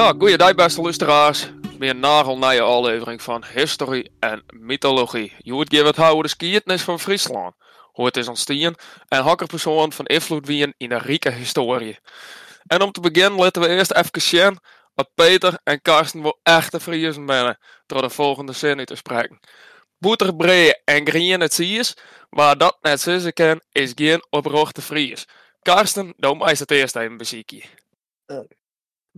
Ja, goeiedag beste luisteraars. Weer een nagelnije aflevering van History en Mythologie. Je geven het houden de skiertnis van Friesland. Hoe het is ontstaan en hakkerpersoon van invloed wie in een rijke historie. En om te beginnen laten we eerst even zien wat Peter en Karsten wel echte Friesen zijn door de volgende zin uit te spreken. Boeterbreien en grien het zies, waar dat net zussen kan, is geen oprochte Fries. Karsten, dan mij het eerst even beziekje.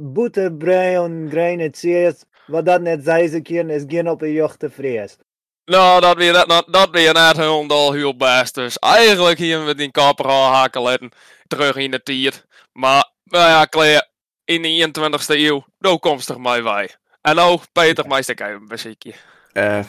Boeterbrei en greine zees, wat dat net zei ze keer is geen op een jochte vrees. Nou, dat weer net, dat, dat weer net helemaal heel best. Dus eigenlijk hier we die kapper al haken laten terug in de tijd. Maar, nou ja, Claire, in de 21ste eeuw, komt er mij bij. En nou, Peter, mij stek even een beziekje. Eh,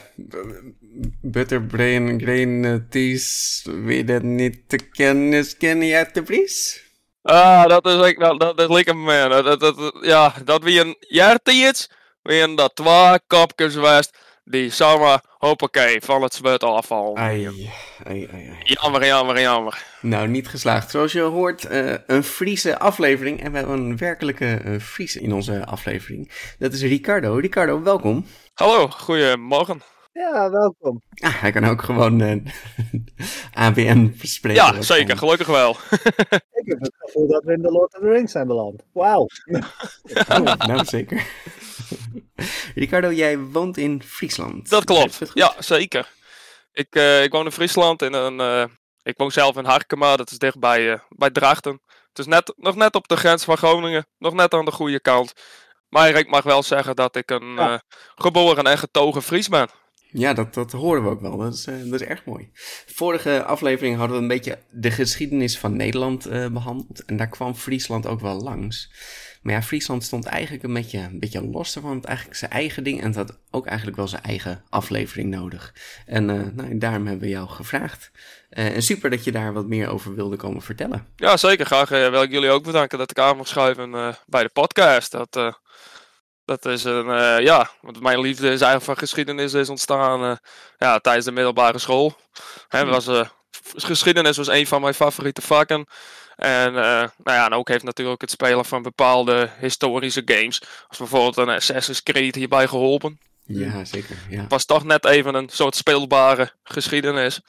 Butterbrain Grain Teas, wie dat niet te kennen is, ken je uit de Vries? Ah, dat is ik, dat, dat is lekker man. Dat, dat, ja, dat wie een jaar tijd, weer dat twee kopjes west, die samen, hoppakee, van het zwet afvallen. Ai, ai, ai, ai. Jammer, jammer, jammer. Nou, niet geslaagd. Zoals je hoort, eh, een Friese aflevering. En we hebben een werkelijke eh Friese in onze aflevering. Dat is Ricardo. Ricardo, welkom. Hallo, goedemorgen. Ja, welkom. Ah, hij kan ook gewoon eh ABN spreken. Ja, zeker, gelukkig wel. Ik heb het gevoel dat we in de Lord of the Rings zijn beland. Wauw. Oh, nou, zeker. Ricardo, jij woont in Friesland. Dat klopt. Ja, zeker. Ik, eh, ik woon in Friesland in een. eh, ik woon zelf in Harkema, dat is dichtbij eh, bij Drachten. Het is net, nog net op de grens van Groningen, nog net aan de goede kant. Maar ik mag wel zeggen dat ik een Ja. eh, geboren en getogen Fries ben. Ja, dat, dat horen we ook wel. Dat is, eh, dat is erg mooi. Vorige aflevering hadden we een beetje de geschiedenis van Nederland eh, behandeld. En daar kwam Friesland ook wel langs. Maar ja, Friesland stond eigenlijk een beetje, een beetje los ervan. Het eigenlijk zijn eigen ding. En het had ook eigenlijk wel zijn eigen aflevering nodig. En eh, nou, daarom hebben we jou gevraagd. En super dat je daar wat meer over wilde komen vertellen. Ja, zeker. Graag eh, wil ik jullie ook bedanken dat ik aan mag schuiven bij de podcast. Dat, dat is een, eh, ja, want mijn liefde is eigenlijk van geschiedenis is ontstaan eh, ja, tijdens de middelbare school. Hè, was, eh, geschiedenis was een van mijn favoriete vakken. En, eh, nou ja, en ook heeft natuurlijk het spelen van bepaalde historische games, als bijvoorbeeld een Assassin's Creed hierbij geholpen. Ja, zeker. Ja. was toch net even een soort speelbare geschiedenis.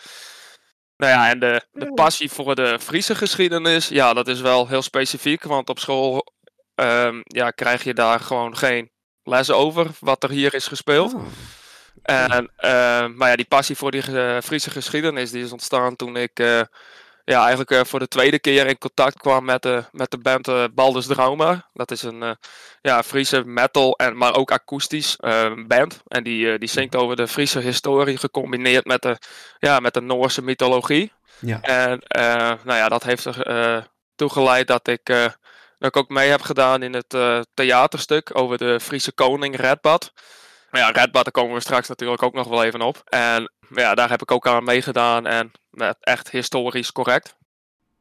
Nou ja, en de, de passie voor de Friese geschiedenis, ja, dat is wel heel specifiek. Want op school ehm, ja, krijg je daar gewoon geen les over wat er hier is gespeeld. Oh, En, ehm, maar ja, die passie voor die Friese geschiedenis, die is ontstaan toen ik eh, ja, eigenlijk eh, voor de tweede keer in contact kwam met de, met de band eh Baldus Drauma. Dat is een ja, Friese metal, en, maar ook akoestisch eh, band. En die, die zingt over de Friese historie gecombineerd met de, ja, met de Noorse mythologie. ja. En nou ja, dat heeft er toe geleid dat ik, dat ik ook mee heb gedaan in het eh, theaterstuk over de Friese koning Redbad. Maar ja, Redbad, daar komen we straks natuurlijk ook nog wel even op. En ja, daar heb ik ook aan meegedaan en echt historisch correct.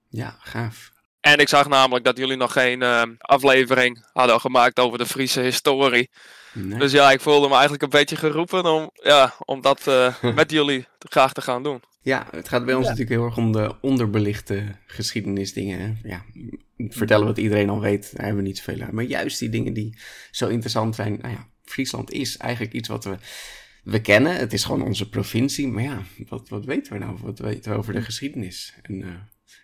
ja, gaaf. En ik zag namelijk dat jullie nog geen eh, aflevering hadden gemaakt over de Friese historie. Nee. Dus ja, ik voelde me eigenlijk een beetje geroepen om, ja, om dat eh, met jullie graag te gaan doen. Ja, het gaat bij ons Ja. natuurlijk heel erg om de onderbelichte geschiedenisdingen. hè. Ja, vertellen wat iedereen al weet, daar hebben we niet zoveel aan. Maar juist die dingen die zo interessant zijn. Nou ja, Friesland is eigenlijk iets wat we, we kennen. Het is gewoon onze provincie. Maar ja, wat, wat weten we nou? Wat weten we over de geschiedenis? En eh,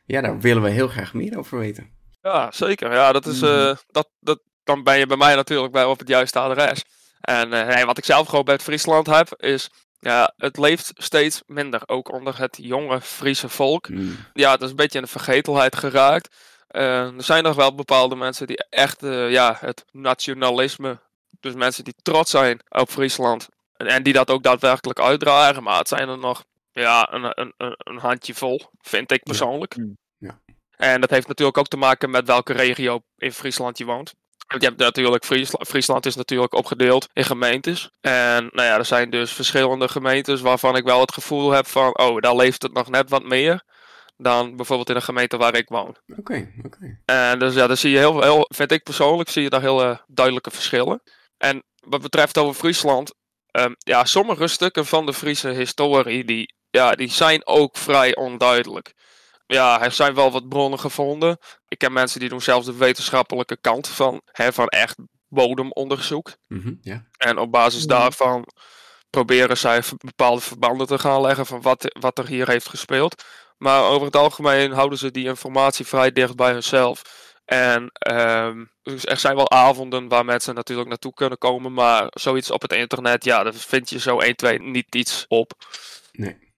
ja, daar willen we heel graag meer over weten. Ja, zeker. Ja, dat is, eh, dat, dat, dan ben je bij mij natuurlijk wel op het juiste adres. En eh, nee, wat ik zelf gewoon bij het Friesland heb, is ja, het leeft steeds minder. Ook onder het jonge Friese volk. Hmm. Ja, het is een beetje in de vergetelheid geraakt. Eh, er zijn nog wel bepaalde mensen die echt eh, ja, het nationalisme, dus mensen die trots zijn op Friesland, En, en die dat ook daadwerkelijk uitdragen. Maar het zijn er nog ja, een, een, een, een handje vol, vind ik persoonlijk. Mm. Ja. En dat heeft natuurlijk ook te maken met welke regio in Friesland je woont. Je hebt natuurlijk, Friesland, Friesland is natuurlijk opgedeeld in gemeentes. En nou ja, er zijn dus verschillende gemeentes waarvan ik wel het gevoel heb van, oh, daar leeft het nog net wat meer dan bijvoorbeeld in de gemeente waar ik woon. Oké, oké. En dus ja, dan zie je heel, heel vind ik persoonlijk, zie je daar heel duidelijke verschillen. En wat betreft over Friesland, ehm, ja, sommige stukken van de Friese historie, die, ja, die zijn ook vrij onduidelijk. Ja, er zijn wel wat bronnen gevonden. Ik ken mensen die doen zelfs de wetenschappelijke kant van, hè, van echt bodemonderzoek. Mhm, ja. En op basis daarvan proberen zij bepaalde verbanden te gaan leggen van wat, wat er hier heeft gespeeld. Maar over het algemeen houden ze die informatie vrij dicht bij hunzelf. En ehm, dus er zijn wel avonden waar mensen natuurlijk naartoe kunnen komen. Maar zoiets op het internet, ja, daar vind je zo 1, 2 niet iets op. Nee.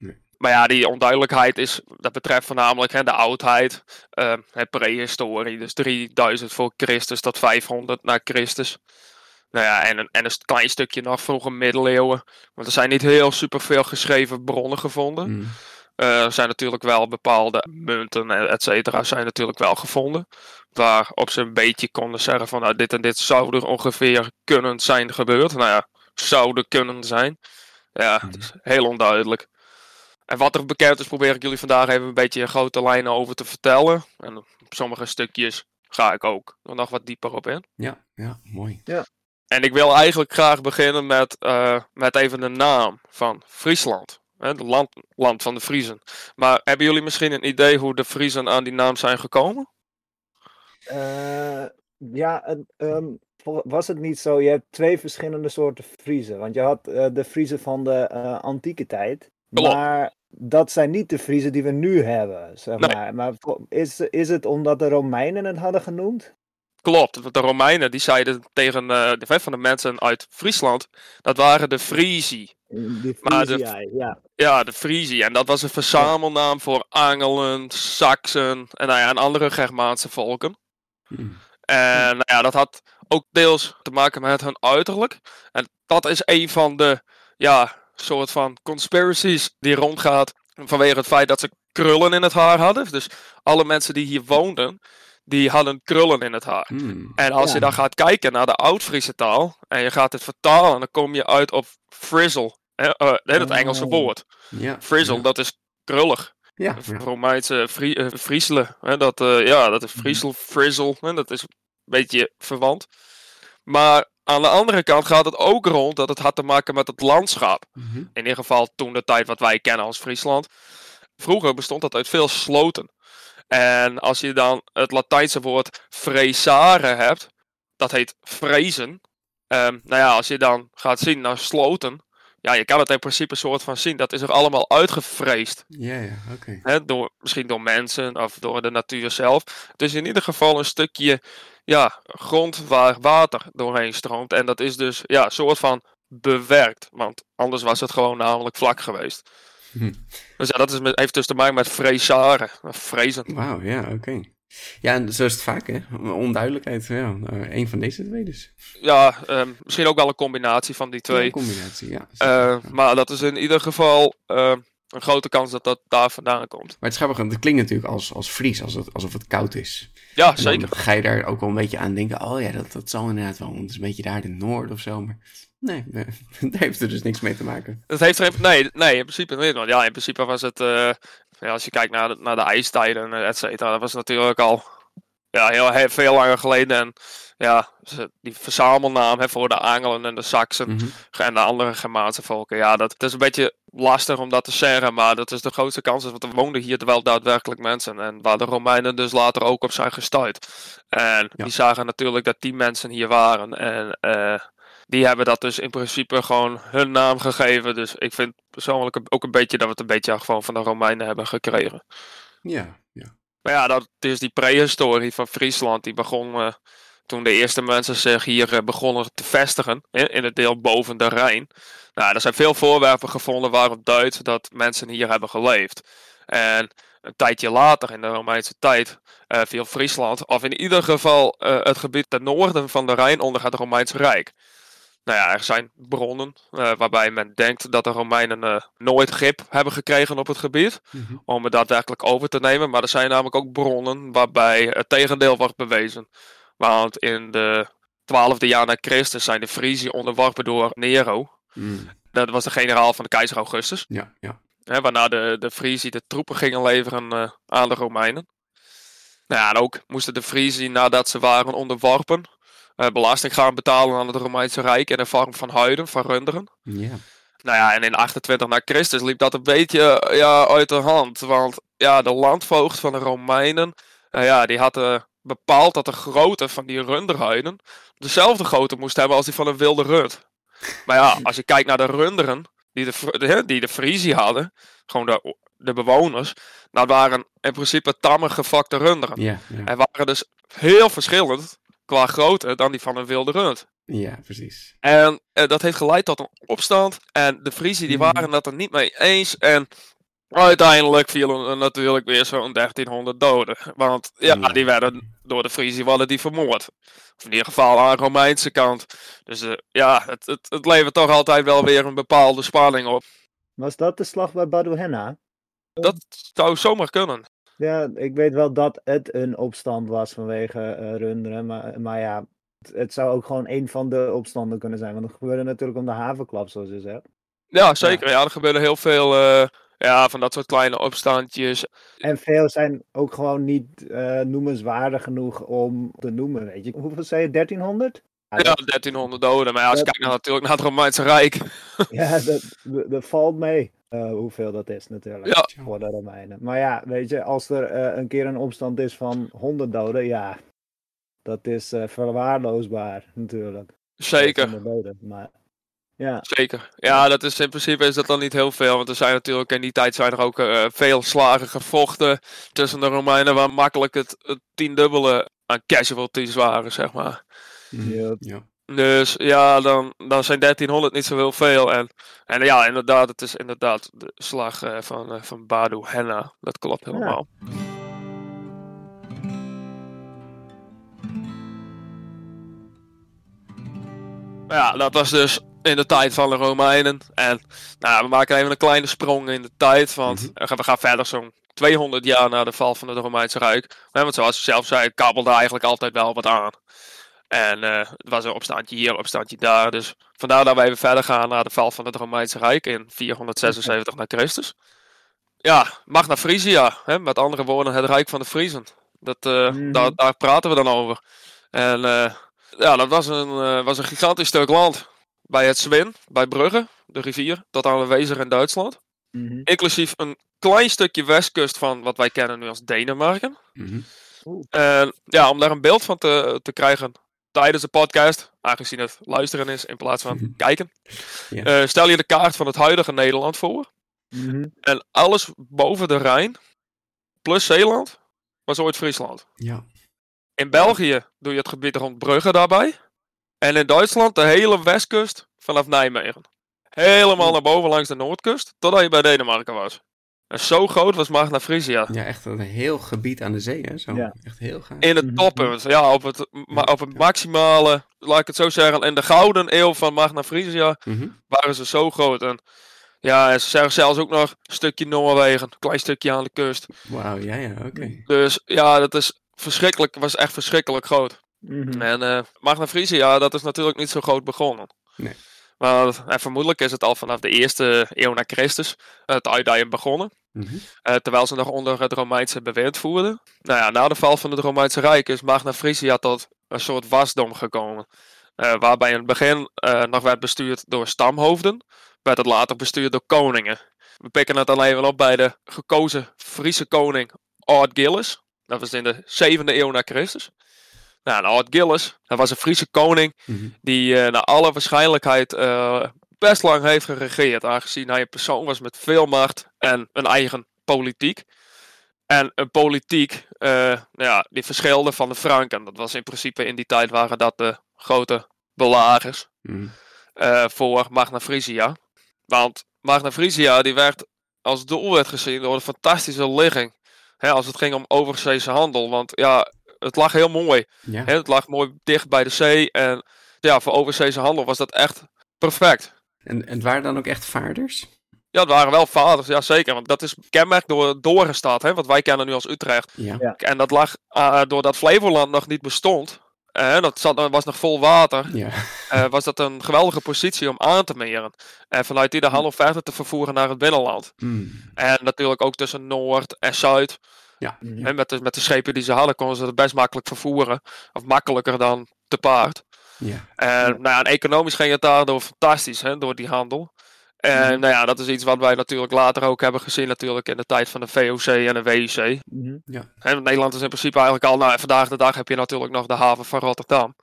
Maar ja, die onduidelijkheid is, dat betreft voornamelijk hè, de oudheid, eh, het prehistorie, dus 3000 voor Christus tot 500 na Christus. Nou ja, en een, en een klein stukje nog vroege middeleeuwen. Want er zijn niet heel superveel geschreven bronnen gevonden. Mm. Eh, er zijn natuurlijk wel bepaalde munten, en et cetera, zijn natuurlijk wel gevonden. Waarop ze een beetje konden zeggen van nou, dit en dit zou er ongeveer kunnen zijn gebeurd. Nou ja, zouden kunnen zijn. Ja, het is heel onduidelijk. En wat er bekend is, probeer ik jullie vandaag even een beetje in grote lijnen over te vertellen. En op sommige stukjes ga ik ook er nog wat dieper op in. Ja, ja, mooi. En ik wil eigenlijk graag beginnen met, eh, met even de naam van Friesland. Het land, land van de Friezen. Maar hebben jullie misschien een idee hoe de Friezen aan die naam zijn gekomen? Eh, ja, ehm, was het niet zo? Je hebt twee verschillende soorten Friezen. Want je had eh, de Friezen van de eh, antieke tijd. Klopt. Maar dat zijn niet de Friezen die we nu hebben. Zeg Nee. maar. maar is, is het omdat de Romeinen het hadden genoemd? Klopt, de Romeinen die zeiden tegen eh, de van de mensen uit Friesland, dat waren de Friesi. De- ja. Ja, de Friesi. En dat was een verzamelnaam voor Angelen, Saksen en, nou ja, en andere Germaanse volken. Mm. En nou ja, dat had ook deels te maken met hun uiterlijk. En dat is een van de, ja, soort van conspiracies die rondgaat vanwege het feit dat ze krullen in het haar hadden. Dus alle mensen die hier woonden, die hadden krullen in het haar. Mm. En als Ja. je dan gaat kijken naar de oud-Friese taal en je gaat het vertalen, dan kom je uit op frizzle. Hè, eh, hè, dat Engelse Oh. woord. Ja. Frizzle, ja. dat is krullig. Ja, ja. Romeinse Frie, eh, Frieselen. Hè, dat, eh, ja, dat is Friesel, Frizzle. Hè, dat is een beetje verwant. Maar aan de andere kant gaat het ook rond dat het had te maken met het landschap. Mhm. In ieder geval toen de tijd wat wij kennen als Friesland. Vroeger bestond dat uit veel sloten. En als je dan het Latijnse woord fresare hebt, dat heet frezen. Ehm, nou ja, als je dan gaat zien naar sloten, ja, je kan het in principe soort van zien. Dat is er allemaal uitgevreesd. Ja, ja, oké. Door, misschien door mensen of door de natuur zelf. Het is in ieder geval een stukje ja, grond waar water doorheen stroomt. En dat is dus ja, soort van bewerkt. Want anders was het gewoon namelijk vlak geweest. Hm. Dus ja, dat is met, heeft dus te maken met fresaren. Frezen. Wauw, ja, oké. Ja, en zo is het vaak, hè? Onduidelijkheid, ja. Uh, een van deze twee dus. Ja, ehm, misschien ook wel een combinatie van die Ja, twee. een combinatie, ja. Eh, maar dat is in ieder geval eh, een grote kans dat dat daar vandaan komt. Maar het is grappig, want het klinkt natuurlijk als, als Fries, als het, alsof het koud is. Ja, En zeker. Dan ga je daar ook wel een beetje aan denken, oh ja, dat, dat zal inderdaad wel, want het is een beetje daar in het noorden of zo. Maar nee, nee, daar heeft er dus niks mee te maken. Het heeft er nee, nee, in principe niet. Want ja, in principe was het, eh, ja, als je kijkt naar de, naar de ijstijden, eh, et cetera, dat was natuurlijk al ja, heel, heel veel langer geleden. En ja, die verzamelnaam hè, voor de Angelen en de Saksen Mhm. en de andere Germaanse volken, ja, dat, het is een beetje lastig om dat te zeggen, maar dat is de grootste kans, want er woonden hier wel daadwerkelijk mensen. En waar de Romeinen dus later ook op zijn gestuurd. En Ja. die zagen natuurlijk dat die mensen hier waren. En eh, die hebben dat dus in principe gewoon hun naam gegeven. Dus ik vind persoonlijk ook een beetje dat we het een beetje gewoon van de Romeinen hebben gekregen. Ja, ja. Maar ja, dat is die prehistorie van Friesland. Die begon eh, toen de eerste mensen zich hier eh, begonnen te vestigen. In, in het deel boven de Rijn. Nou, er zijn veel voorwerpen gevonden waarop duidt dat mensen hier hebben geleefd. En een tijdje later, in de Romeinse tijd, eh, viel Friesland, of in ieder geval het gebied ten noorden van de Rijn, onder het Romeinse Rijk. Nou ja, er zijn bronnen eh, waarbij men denkt dat de Romeinen eh, nooit grip hebben gekregen op het gebied Mhm. om het daadwerkelijk over te nemen. Maar er zijn namelijk ook bronnen waarbij het tegendeel wordt bewezen. Want in de 12e jaar na Christus zijn de Friezië onderworpen door Nero. Mm. Dat was de generaal van de keizer Augustus. Ja, ja. Hè, waarna de, de Friezië de troepen gingen leveren eh, aan de Romeinen. Nou ja, en ook moesten de Friezië nadat ze waren onderworpen belasting gaan betalen aan het Romeinse Rijk in de vorm van huiden, van runderen. Ja. Nou ja, en in 28 na Christus liep dat een beetje eh, ja, uit de hand. Want ja, de landvoogd van de Romeinen, eh, ja, die had eh, bepaald dat de grootte van die runderhuiden dezelfde grootte moest hebben als die van een wilde rund. Maar ja, als je kijkt naar de runderen die de, de, die de Friezië hadden, gewoon de, de bewoners, dat waren in principe tamme gefakte runderen. Ja, ja. En waren dus heel verschillend qua grootte dan die van een wilde rund. ja, precies. En eh, dat heeft geleid tot een opstand. En de Friesen die Mhm. waren het er niet mee eens. En uiteindelijk vielen er natuurlijk weer zo'n 1300 doden. Want ja, die werden door de Friesen worden die vermoord. Of in ieder geval aan de Romeinse kant. Dus eh, ja, het, het, het levert toch altijd wel weer een bepaalde spanning op. Was dat de slag bij Baduhenna? Dat zou zomaar kunnen. Ja, ik weet wel dat het een opstand was vanwege eh, runderen. Maar, maar ja, het, het zou ook gewoon een van de opstanden kunnen zijn. Want er gebeurde natuurlijk om de havenklap, zoals je zegt. Ja, zeker. Ja, er gebeuren heel veel eh, ja, van dat soort kleine opstandjes. En veel zijn ook gewoon niet eh, noemenswaardig genoeg om te noemen, weet je. Hoeveel zei je? 1300? Ja, Ja, dat, 1300 doden. Maar als je dat- kijkt naar, natuurlijk naar het Romeinse Rijk. ja, dat, dat- valt mee. eh, hoeveel dat is natuurlijk. Ja, Voor de Romeinen. Maar ja, weet je, als er eh, een keer een opstand is van 100 doden, ja. Dat is eh, verwaarloosbaar natuurlijk. zeker. 100 doden, maar ja. Zeker. Ja, dat is in principe is dat dan niet heel veel. Want er zijn natuurlijk in die tijd zijn er ook veel slagen gevochten tussen de Romeinen waar makkelijk het, het tiendubbele aan casualties waren, zeg maar. Mhm. Ja. Ja. Dus ja, dan, dan zijn 1300 niet zo heel veel. En, en ja, inderdaad, het is inderdaad de slag eh, van, uh, van Badu Henna. Dat klopt helemaal. Maar ja, dat was dus in de tijd van de Romeinen. En nou, we maken even een kleine sprong in de tijd. Want Mhm. we gaan- we gaan verder zo'n 200 jaar na de val van het Romeinse Rijk. Ja, want zoals je zelf zei, kabbelde eigenlijk altijd wel wat aan. En eh, het was een opstandje hier, een opstandje daar. Dus vandaar dat we even verder gaan naar de val van het Romeinse Rijk in 476 na Christus. Ja, Magna Frisia, hè, met andere woorden het Rijk van de Friezen. Dat, eh, Mhm. daar, daar praten we dan over. En eh, ja, dat was een, eh, was een gigantisch stuk land. Bij het Zwin, bij Brugge, de rivier, tot aan de Wezer in Duitsland. Mhm. Inclusief een klein stukje westkust van wat wij kennen nu als Denemarken. Mhm. En ja, om daar een beeld van te, te krijgen tijdens de podcast, aangezien het luisteren is in plaats van kijken, Ja. eh, stel je de kaart van het huidige Nederland voor. Mhm. En alles boven de Rijn, plus Zeeland, was ooit Friesland. Ja. In België doe je het gebied rond Brugge daarbij. En in Duitsland de hele westkust vanaf Nijmegen. Helemaal naar boven langs de noordkust, totdat je bij Denemarken was. En zo groot was Magna Frisia. ja, echt een heel gebied aan de zee, hè? Zo. Ja. Echt heel gaaf. In het Mhm. toppunt, ja, op het, ma- op het maximale, laat ik het zo zeggen, in de gouden eeuw van Magna Frisia Mhm. waren ze zo groot. En ja, ze zeggen zelfs ook nog een stukje Noorwegen, een klein stukje aan de kust. Wauw, ja, ja, oké. Dus ja, dat is verschrikkelijk, was echt verschrikkelijk groot. Mhm. En eh Magna Frisia, dat is natuurlijk niet zo groot begonnen. Nee. Maar en vermoedelijk is het al vanaf de eerste eeuw na Christus het uitdijen begonnen. Mhm. eh, terwijl ze nog onder het Romeinse bewind voerden. Nou ja, na de val van het Romeinse Rijk is Magna Frisia tot een soort wasdom gekomen. Eh, waarbij in het begin eh, nog werd bestuurd door stamhoofden, werd het later bestuurd door koningen. We pikken het dan even op bij de gekozen Friese koning Ard Gilles. Dat was in de 7e eeuw na Christus. Nou, en Ard Gilles, dat was een Friese koning Mhm. die naar alle waarschijnlijkheid best lang heeft geregeerd, aangezien hij een persoon was met veel macht en een eigen politiek. En een politiek, eh, nou ja, die verschilde van de Franken. Dat was in principe in die tijd waren dat de grote belagers Mhm. eh, voor Magna Frisia. Want Magna Frisia die werd als doel werd gezien door een fantastische ligging. Hè, als het ging om overzeese handel. Want ja, het lag heel mooi. Ja. Hè, het lag mooi dicht bij de zee en ja, voor overzeese handel was dat echt perfect. En, en het waren dan ook echt vaarders? Ja, het waren wel vaders, ja zeker. Want dat is kenmerk door Dorenstad, hè, wat wij kennen nu als Utrecht. Ja. Ja. En dat lag uh, doordat Flevoland nog niet bestond. En dat zat, was nog vol water. Ja. Uh, was dat een geweldige positie om aan te meren. En vanuit die de handel verder te vervoeren naar het binnenland. Mm. En natuurlijk ook tussen Noord en Zuid. Ja. En met, de, met de schepen die ze hadden, konden ze het best makkelijk vervoeren. Of makkelijker dan te paard. Ja. En, nou ja, en economisch ging het daardoor fantastisch, hè, door die handel. En nou ja, dat is iets wat wij natuurlijk later ook hebben gezien, natuurlijk in de tijd van de VOC en de WUC. Mhm. Hè, want Nederland is in principe eigenlijk al, nou vandaag de dag heb je natuurlijk nog de haven van Rotterdam.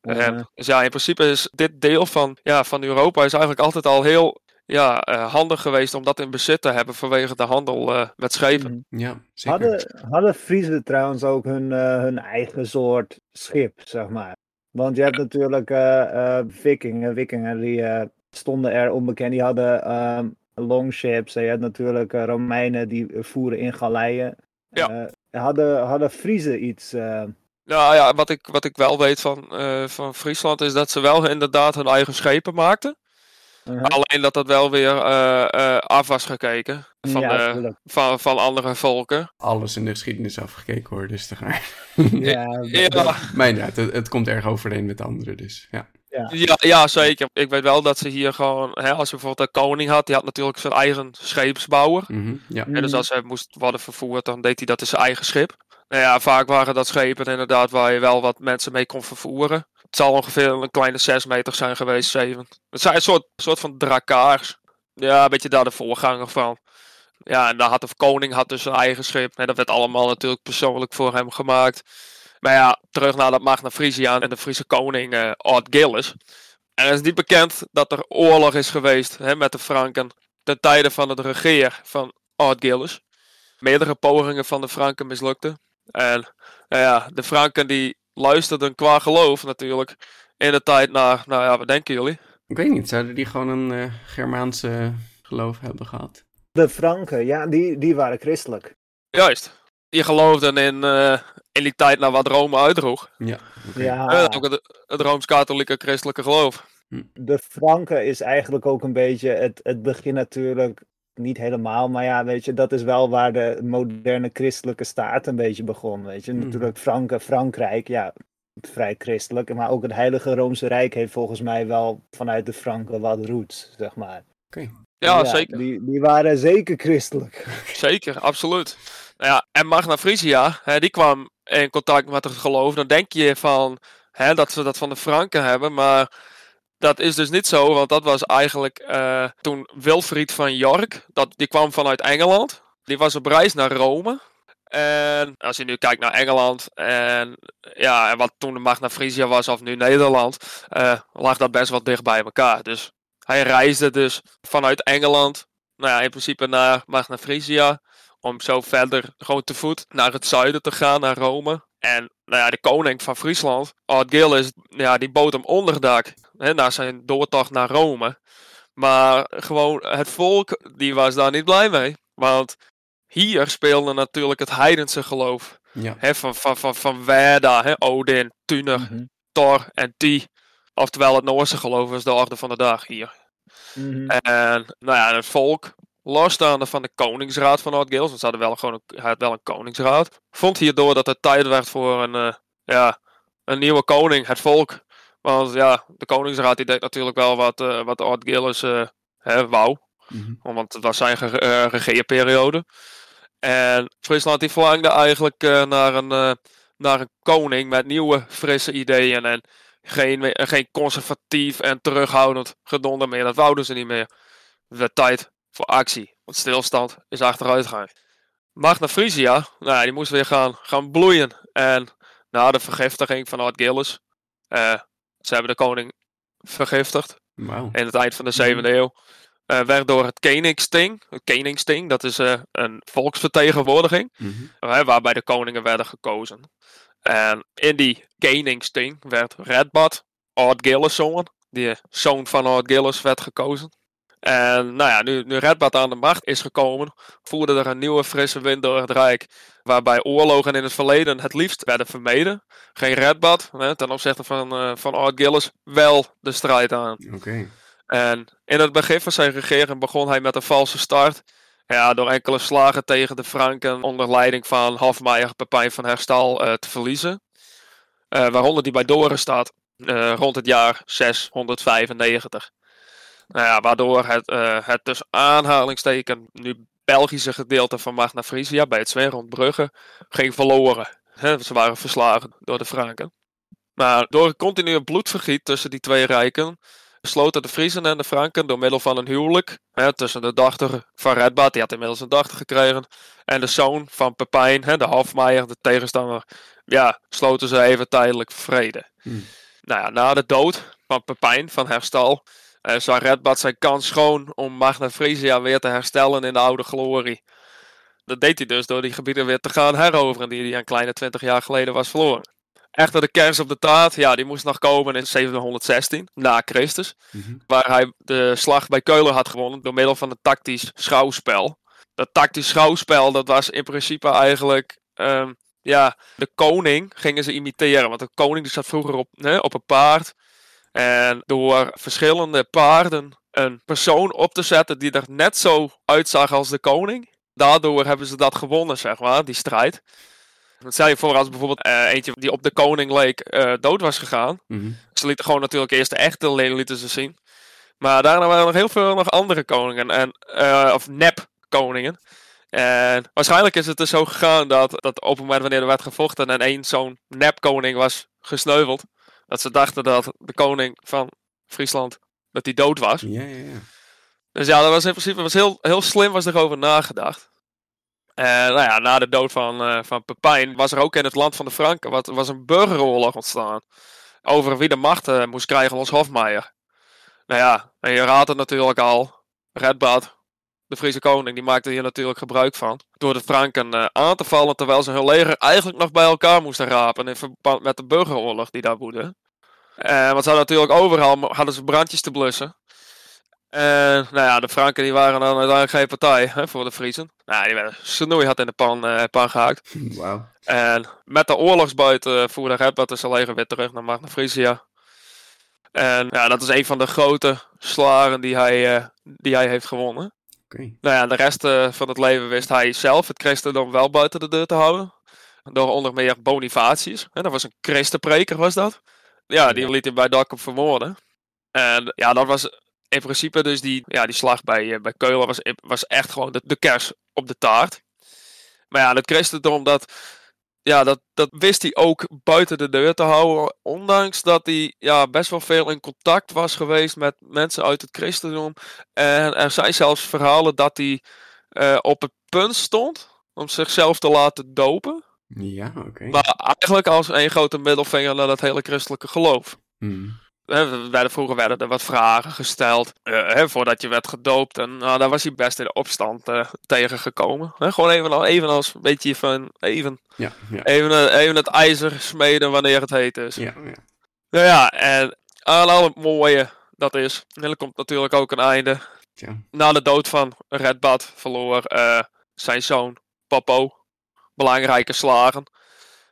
En, dus ja, in principe is dit deel van, ja, van Europa is eigenlijk altijd al heel ja, uh, handig geweest om dat in bezit te hebben vanwege de handel uh, met schepen. Mhm. Ja, zeker. Hadden, hadden Friesen trouwens ook hun, uh, hun eigen soort schip, zeg maar? Want je hebt natuurlijk uh, vikingen, vikingen die stonden er onbekend. Die hadden um, longships. En je hebt natuurlijk Romeinen die voeren in galeien. Ja. Hadden, hadden Friesen iets. Nou ja, wat ik, wat ik wel weet van, van Friesland is dat ze wel inderdaad hun eigen schepen maakten. Uh-huh. Alleen dat dat wel weer af was gekeken van, ja, de, van, van andere volken. Alles in de geschiedenis afgekeken hoor, dus te gaan. ja, ja. Maar inderdaad, het, het komt erg overeen met de anderen, dus ja. Ja. Ja, ja, zeker. Ik weet wel dat ze hier gewoon, hè, als je bijvoorbeeld de koning had, die had natuurlijk zijn eigen scheepsbouwer. Mm -hmm, ja. En dus als hij moest worden vervoerd, dan deed hij dat in zijn eigen schip. Nou ja, vaak waren dat schepen inderdaad waar je wel wat mensen mee kon vervoeren. Het zal ongeveer een kleine 6 meter zijn geweest, 7. Het zijn een soort, soort van drakaars. Ja, een beetje daar de voorganger van. Ja, en daar had de koning had dus zijn eigen schip. En dat werd allemaal natuurlijk persoonlijk voor hem gemaakt. Maar ja, terug naar dat Magna Frisia en de Friese koning uh, Ard Gilles. Er is niet bekend dat er oorlog is geweest hè, met de Franken ten tijde van het regeer van Ard Gilles. Meerdere pogingen van de Franken mislukten. En nou ja, de Franken die luisterden qua geloof natuurlijk in de tijd naar, nou ja, wat denken jullie? Ik weet niet, zouden die gewoon een uh, Germaanse geloof hebben gehad? De Franken, ja, die, die waren christelijk. Juist. Die geloofden in, uh, in die tijd naar wat Rome uitdroeg. Ja. Okay. ja. Uh, ook het, het Rooms-Katholieke christelijke geloof. De Franken is eigenlijk ook een beetje het, het begin natuurlijk niet helemaal, maar ja, weet je, dat is wel waar de moderne christelijke staat een beetje begon, weet je. Hmm. Natuurlijk Franken, Frankrijk, ja, vrij christelijk, maar ook het Heilige Roomse Rijk heeft volgens mij wel vanuit de Franken wat roots, zeg maar. Oké. Okay. Ja, ja, zeker. Die, die waren zeker christelijk. Zeker, absoluut. Nou ja, en Magna Frisia, hè, die kwam in contact met het geloof. Dan denk je van hè, dat ze dat van de Franken hebben, maar dat is dus niet zo, want dat was eigenlijk uh, toen Wilfried van York, dat, die kwam vanuit Engeland. Die was op reis naar Rome. En als je nu kijkt naar Engeland en, ja, en wat toen de Magna Frisia was, of nu Nederland, uh, lag dat best wel dicht bij elkaar. Dus hij reisde dus vanuit Engeland, nou ja, in principe naar Magna Frisia, om zo verder gewoon te voet naar het zuiden te gaan, naar Rome. En nou ja, de koning van Friesland, Ard Gilles, ja, die bood hem onderdak hè, na zijn doortocht naar Rome. Maar gewoon het volk, die was daar niet blij mee. Want hier speelde natuurlijk het heidense geloof. Ja. Hè, van, van, van, van Werda, hè, Odin, Tuner, Mhm. Thor en Ti. Oftewel het Noorse geloof is de orde van de dag hier. Mhm. En nou ja, het volk, losstaande van de koningsraad van Gilles, want ze hadden wel, gewoon een, hij had wel een koningsraad, vond hierdoor dat het tijd werd voor een, uh, ja, een nieuwe koning, het volk. Want ja, de koningsraad die deed natuurlijk wel wat, uh, wat uh, hè, wou. Mm -hmm. Want het was zijn ge regeerperiode. En Friesland die verlangde eigenlijk naar, een, naar een koning met nieuwe, frisse ideeën. En geen, geen conservatief en terughoudend gedonder meer. Dat wouden ze niet meer. Werd tijd voor actie. Want stilstand is achteruitgang. Magna Frisia, nou, die moest weer gaan, gaan bloeien. En na de vergiftiging van Ard Gilles, uh, ze hebben de koning vergiftigd. Wow. In het eind van de 7e eeuw. Uh, werd door het Koningsting. Het Koningsting, dat is uh, een volksvertegenwoordiging. Mm -hmm. waarbij de koningen werden gekozen. En in die Koningsting werd Redbad, Ard Gilles zoon. Die zoon van Ard Gilles werd gekozen. En nou ja, nu, nu Redbad aan de macht is gekomen, voerde er een nieuwe frisse wind door het Rijk. Waarbij oorlogen in het verleden het liefst werden vermeden. Geen Redbad, hè, ten opzichte van, uh, van Art Gillis, wel de strijd aan. Oké. En in het begin van zijn regering begon hij met een valse start. Ja, door enkele slagen tegen de Franken onder leiding van Hofmeijer Pepijn van Herstal uh, te verliezen. Uh, waaronder die bij Doren staat uh, rond het jaar 695. Nou ja, waardoor het, het dus aanhalingsteken nu Belgische gedeelte van Magna Frisia bij het Zwijn rond Brugge ging verloren. Ze waren verslagen door de Franken. Maar door het continue bloedvergiet tussen die twee rijken sloten de Friezen en de Franken door middel van een huwelijk hè, tussen de dochter van Redbad, die had inmiddels een dochter gekregen, en de zoon van Pepijn, hè, de Hofmeijer, de tegenstander, ja, sloten ze even tijdelijk vrede. Hmm. Nou ja, na de dood van Pepijn van Herstal uh, zag Redbad zijn kans schoon om Magna Frisia weer te herstellen in de oude glorie. Dat deed hij dus door die gebieden weer te gaan heroveren die hij een kleine 20 jaar geleden was verloren. Echter, de kers op de taart, ja, die moest nog komen in 716 na Christus. Mhm. Waar hij de slag bij Keulen had gewonnen door middel van een tactisch schouwspel. Dat tactisch schouwspel, dat was in principe eigenlijk, ehm, ja, de koning gingen ze imiteren. Want de koning die zat vroeger op, hè, op een paard. En door verschillende paarden een persoon op te zetten die er net zo uitzag als de koning. Daardoor hebben ze dat gewonnen, zeg maar, die strijd. Stel je voor als bijvoorbeeld uh, eentje die op de koning leek uh, dood was gegaan. Mhm. Ze lieten gewoon natuurlijk eerst de echte lieten ze zien. Maar daarna waren er nog heel veel nog andere koningen. En, uh, of nep koningen. En waarschijnlijk is het er zo gegaan dat, dat op het moment wanneer er werd gevochten en één zo'n nep koning was gesneuveld. Dat ze dachten dat de koning van Friesland, dat die dood was. Ja, ja, ja. Dus ja, dat was in principe was heel, heel slim was erover nagedacht. En nou ja, na de dood van, uh, van Pepijn was er ook in het land van de Franken wat, was een burgeroorlog ontstaan. Over wie de macht uh, moest krijgen als Hofmeijer. Nou ja, en je raadt het natuurlijk al. Redbad, de Friese koning, die maakte hier natuurlijk gebruik van. Door de Franken uh, aan te vallen terwijl ze hun leger eigenlijk nog bij elkaar moesten rapen. In verband met de burgeroorlog die daar woedde. Uh, want ze hadden natuurlijk overal hadden ze brandjes te blussen. En nou ja, de Franken die waren dan uiteindelijk geen partij hè, voor de Friesen. Nou, die werden snoei had in de pan, uh, pan gehaakt. Wauw. En met de oorlogsbuiten voerde Redbad dus zijn leger weer terug naar Magna Frisia. En ja, dat is een van de grote slagen die hij, uh, die hij heeft gewonnen. Okay. Nou ja, de rest uh, van het leven wist hij zelf het christendom wel buiten de deur te houden. Door onder meer Bonifatius. Hè, dat was een christenpreker, was dat. Ja, die liet hij bij Dakkum vermoorden. En ja, dat was in principe dus die, ja, die slag bij, uh, bij Keulen was, was echt gewoon de, de kers op de taart. Maar ja, het christendom, dat, ja, dat, dat wist hij ook buiten de deur te houden. Ondanks dat hij ja, best wel veel in contact was geweest met mensen uit het christendom. En er zijn zelfs verhalen dat hij uh, op het punt stond om zichzelf te laten dopen. Ja, oké. Okay. Maar eigenlijk als een grote middelvinger naar dat hele christelijke geloof. Hmm. Werden, vroeger werden er wat vragen gesteld uh, he, voordat je werd gedoopt. En nou, daar was hij best in de opstand uh, tegengekomen. He, gewoon even, even als een beetje van even, ja, ja. even, even het ijzer smeden wanneer het heet is. Ja, ja. Nou ja, en al het mooie dat is, en er komt natuurlijk ook een einde. Ja. Na de dood van Redbad verloor uh, zijn zoon Papo belangrijke slagen.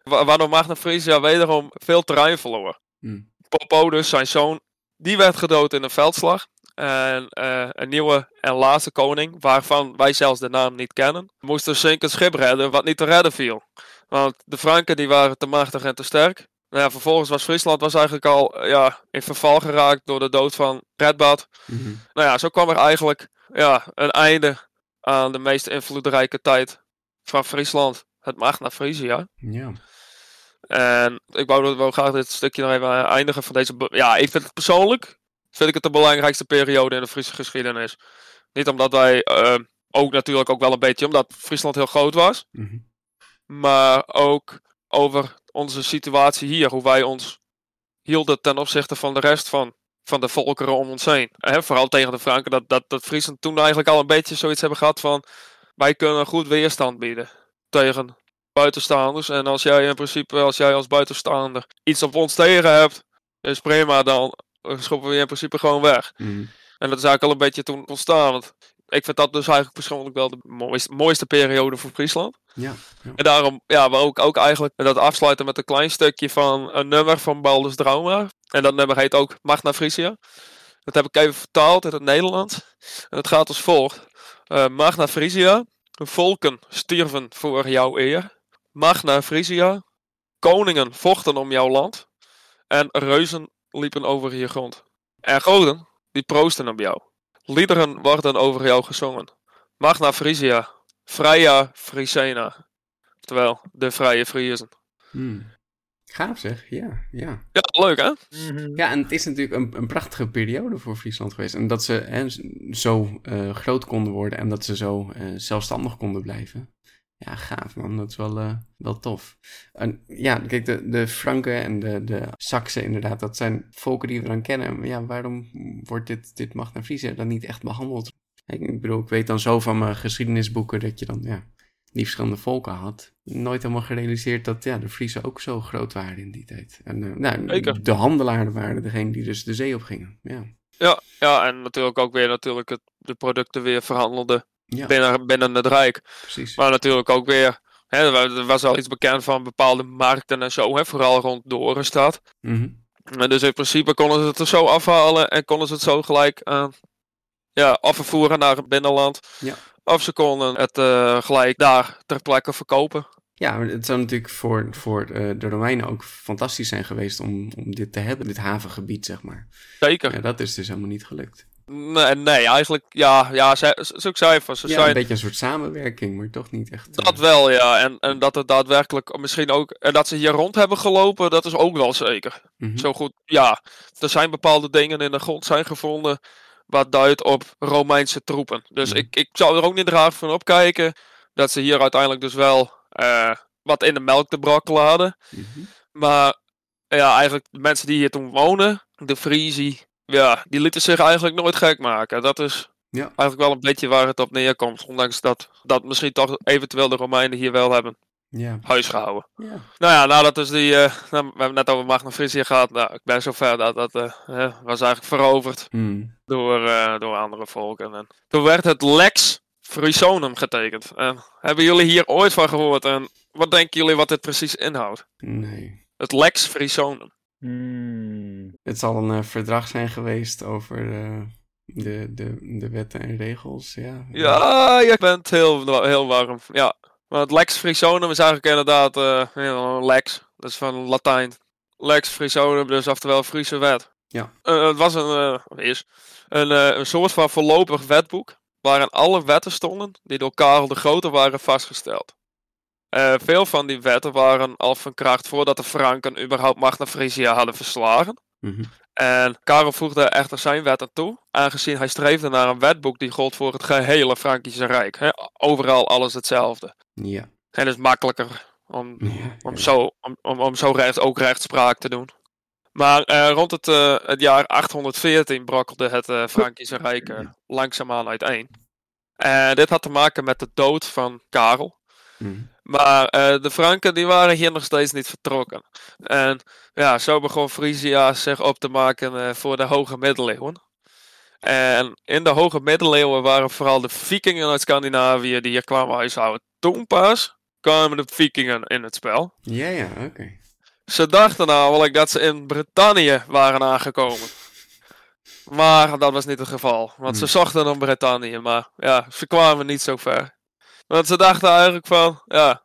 Wa waardoor Magna Frisia wederom veel terrein verloor. Hmm. Popo, dus zijn zoon, die werd gedood in een veldslag. En uh, een nieuwe en laatste koning, waarvan wij zelfs de naam niet kennen, moest een zinkend schip redden wat niet te redden viel. Want de Franken die waren te machtig en te sterk. Nou ja, vervolgens was Friesland was eigenlijk al ja, in verval geraakt door de dood van Redbad. Mm -hmm. Nou ja, zo kwam er eigenlijk ja, een einde aan de meest invloedrijke tijd van Friesland. Het Magna Frisia. Ja. En ik wou, wou graag dit stukje nog even eindigen van deze. Ja, ik vind het persoonlijk vind ik het de belangrijkste periode in de Friese geschiedenis. Niet omdat wij uh, ook natuurlijk ook wel een beetje omdat Friesland heel groot was, mm -hmm. maar ook over onze situatie hier, hoe wij ons hielden ten opzichte van de rest van, van de volkeren om ons heen. He, vooral tegen de Franken, dat, dat, dat Friesland toen eigenlijk al een beetje zoiets hebben gehad van wij kunnen goed weerstand bieden tegen buitenstaanders. En als jij in principe, als jij als buitenstaander iets op ons tegen hebt, is prima, dan schoppen we je in principe gewoon weg. Mm. En dat is eigenlijk al een beetje toen ontstaan. Want ik vind dat dus eigenlijk persoonlijk wel de mooiste, mooiste periode voor Friesland. Ja, ja. En daarom, ja, we ook, ook eigenlijk dat afsluiten met een klein stukje van een nummer van Baldus Drama. En dat nummer heet ook Magna Frisia. Dat heb ik even vertaald in het Nederlands. En het gaat als volgt. Eh, Magna Frisia, volken stierven voor jouw eer. Magna Frisia, koningen vochten om jouw land. En reuzen liepen over je grond. En goden, die proosten op jou. Liederen worden over jou gezongen. Magna Frisia, Freya Frisena. Oftewel, de vrije Friezen. Hmm. Gaaf zeg, ja, ja. Ja, leuk hè? Mhm. Ja, en het is natuurlijk een, een prachtige periode voor Friesland geweest. En dat ze hè, zo eh, groot konden worden en dat ze zo eh, zelfstandig konden blijven. Ja, gaaf man, dat is wel, eh, wel tof. En ja, kijk, de, de Franken en de, de Saksen inderdaad, dat zijn volken die we dan kennen. Maar ja, waarom wordt dit, dit Magna Frisia dan niet echt behandeld? Ik, ik bedoel, ik weet dan zo van mijn geschiedenisboeken dat je dan, ja, die verschillende volken had. Nooit helemaal gerealiseerd dat ja, de Friesen ook zo groot waren in die tijd. En eh, nou, de handelaren waren degene die dus de zee op gingen. Ja, Ja, ja, en natuurlijk ook weer natuurlijk het, de producten weer verhandelden ja binnen, binnen het Rijk. precies. Maar natuurlijk ook weer, hè, er wa- was al iets bekend van bepaalde markten en zo, hè, vooral rond de Orenstad. En dus in principe konden ze het er zo afhalen en konden ze het zo gelijk aan, ja, afvervoeren naar het binnenland. Ja. Of ze konden het eh, gelijk daar ter plekke verkopen. Ja, het zou natuurlijk voor, voor eh, de Romeinen ook fantastisch zijn geweest om, om dit te hebben, dit havengebied, zeg maar. Zeker. Ja, dat is dus helemaal niet gelukt. Nee, nee, eigenlijk, ja, ja ze, zo'n cijfers. Ze Ja, zijn een beetje een soort samenwerking, maar toch niet echt. eh, Dat wel, ja. En, en dat het daadwerkelijk misschien ook. En dat ze hier rond hebben gelopen, dat is ook wel zeker. mhm. Zo goed, ja. Er zijn bepaalde dingen in de grond zijn gevonden. wat duidt op Romeinse troepen. Dus Mhm. ik, ik zou er ook niet raar van opkijken. dat ze hier uiteindelijk dus wel. eh, wat in de melk te brokkelen hadden. Mhm. Maar ja, eigenlijk de mensen die hier toen wonen, de Friesi. Ja, die lieten zich eigenlijk nooit gek maken. Dat is Ja. eigenlijk wel een beetje waar het op neerkomt. Ondanks dat, dat misschien toch eventueel de Romeinen hier wel hebben Ja. huisgehouden. ja. Nou ja, nadat dus die, eh, nou, we hebben net over Magna Frisia gehad. Nou, ik ben zover dat dat eh, was eigenlijk veroverd Mm. door, eh, door andere volken. En toen werd het Lex Frisonum getekend. En hebben jullie hier ooit van gehoord? En wat denken jullie wat dit precies inhoudt? Nee. Het Lex Frisonum. Hmm. Het zal een eh, verdrag zijn geweest over eh, de, de, de wetten en regels. Ja. Ja, je bent heel, heel warm. Ja. Maar het Lex Frisonum is eigenlijk inderdaad eh, een Lex. Dat is van Latijn. Lex Frisonum, dus oftewel Friese wet. Ja. Eh, het was een, eh, is een, eh, een soort van voorlopig wetboek. Waarin alle wetten stonden die door Karel de Grote waren vastgesteld. Eh, veel van die wetten waren al van kracht voordat de Franken überhaupt Magna Frisia hadden verslagen. Mhm. En Karel voegde echter zijn wet aan toe, aangezien hij streefde naar een wetboek die gold voor het gehele Frankische Rijk. Overal alles hetzelfde. Ja. En het is makkelijker om, Ja, om, ja. zo, om, om, om zo recht, ook rechtspraak te doen. Maar eh, rond het, eh, het jaar 814 brokkelde het eh, Frankische Rijk langzaamaan uiteen. En dit had te maken met de dood van Karel. Mhm. Maar eh, de Franken die waren hier nog steeds niet vertrokken. En ja, zo begon Frisia zich op te maken eh, voor de hoge middeleeuwen. En in de hoge middeleeuwen waren vooral de vikingen uit Scandinavië die hier kwamen huishouden. Toen pas kwamen de vikingen in het spel. Ja, ja, oké. Ze dachten namelijk dat ze in Brittannië waren aangekomen. Maar dat was niet het geval. Want ze Hmm. zochten naar Brittannië, maar ja, ze kwamen niet zo ver. Want ze dachten eigenlijk van, ja,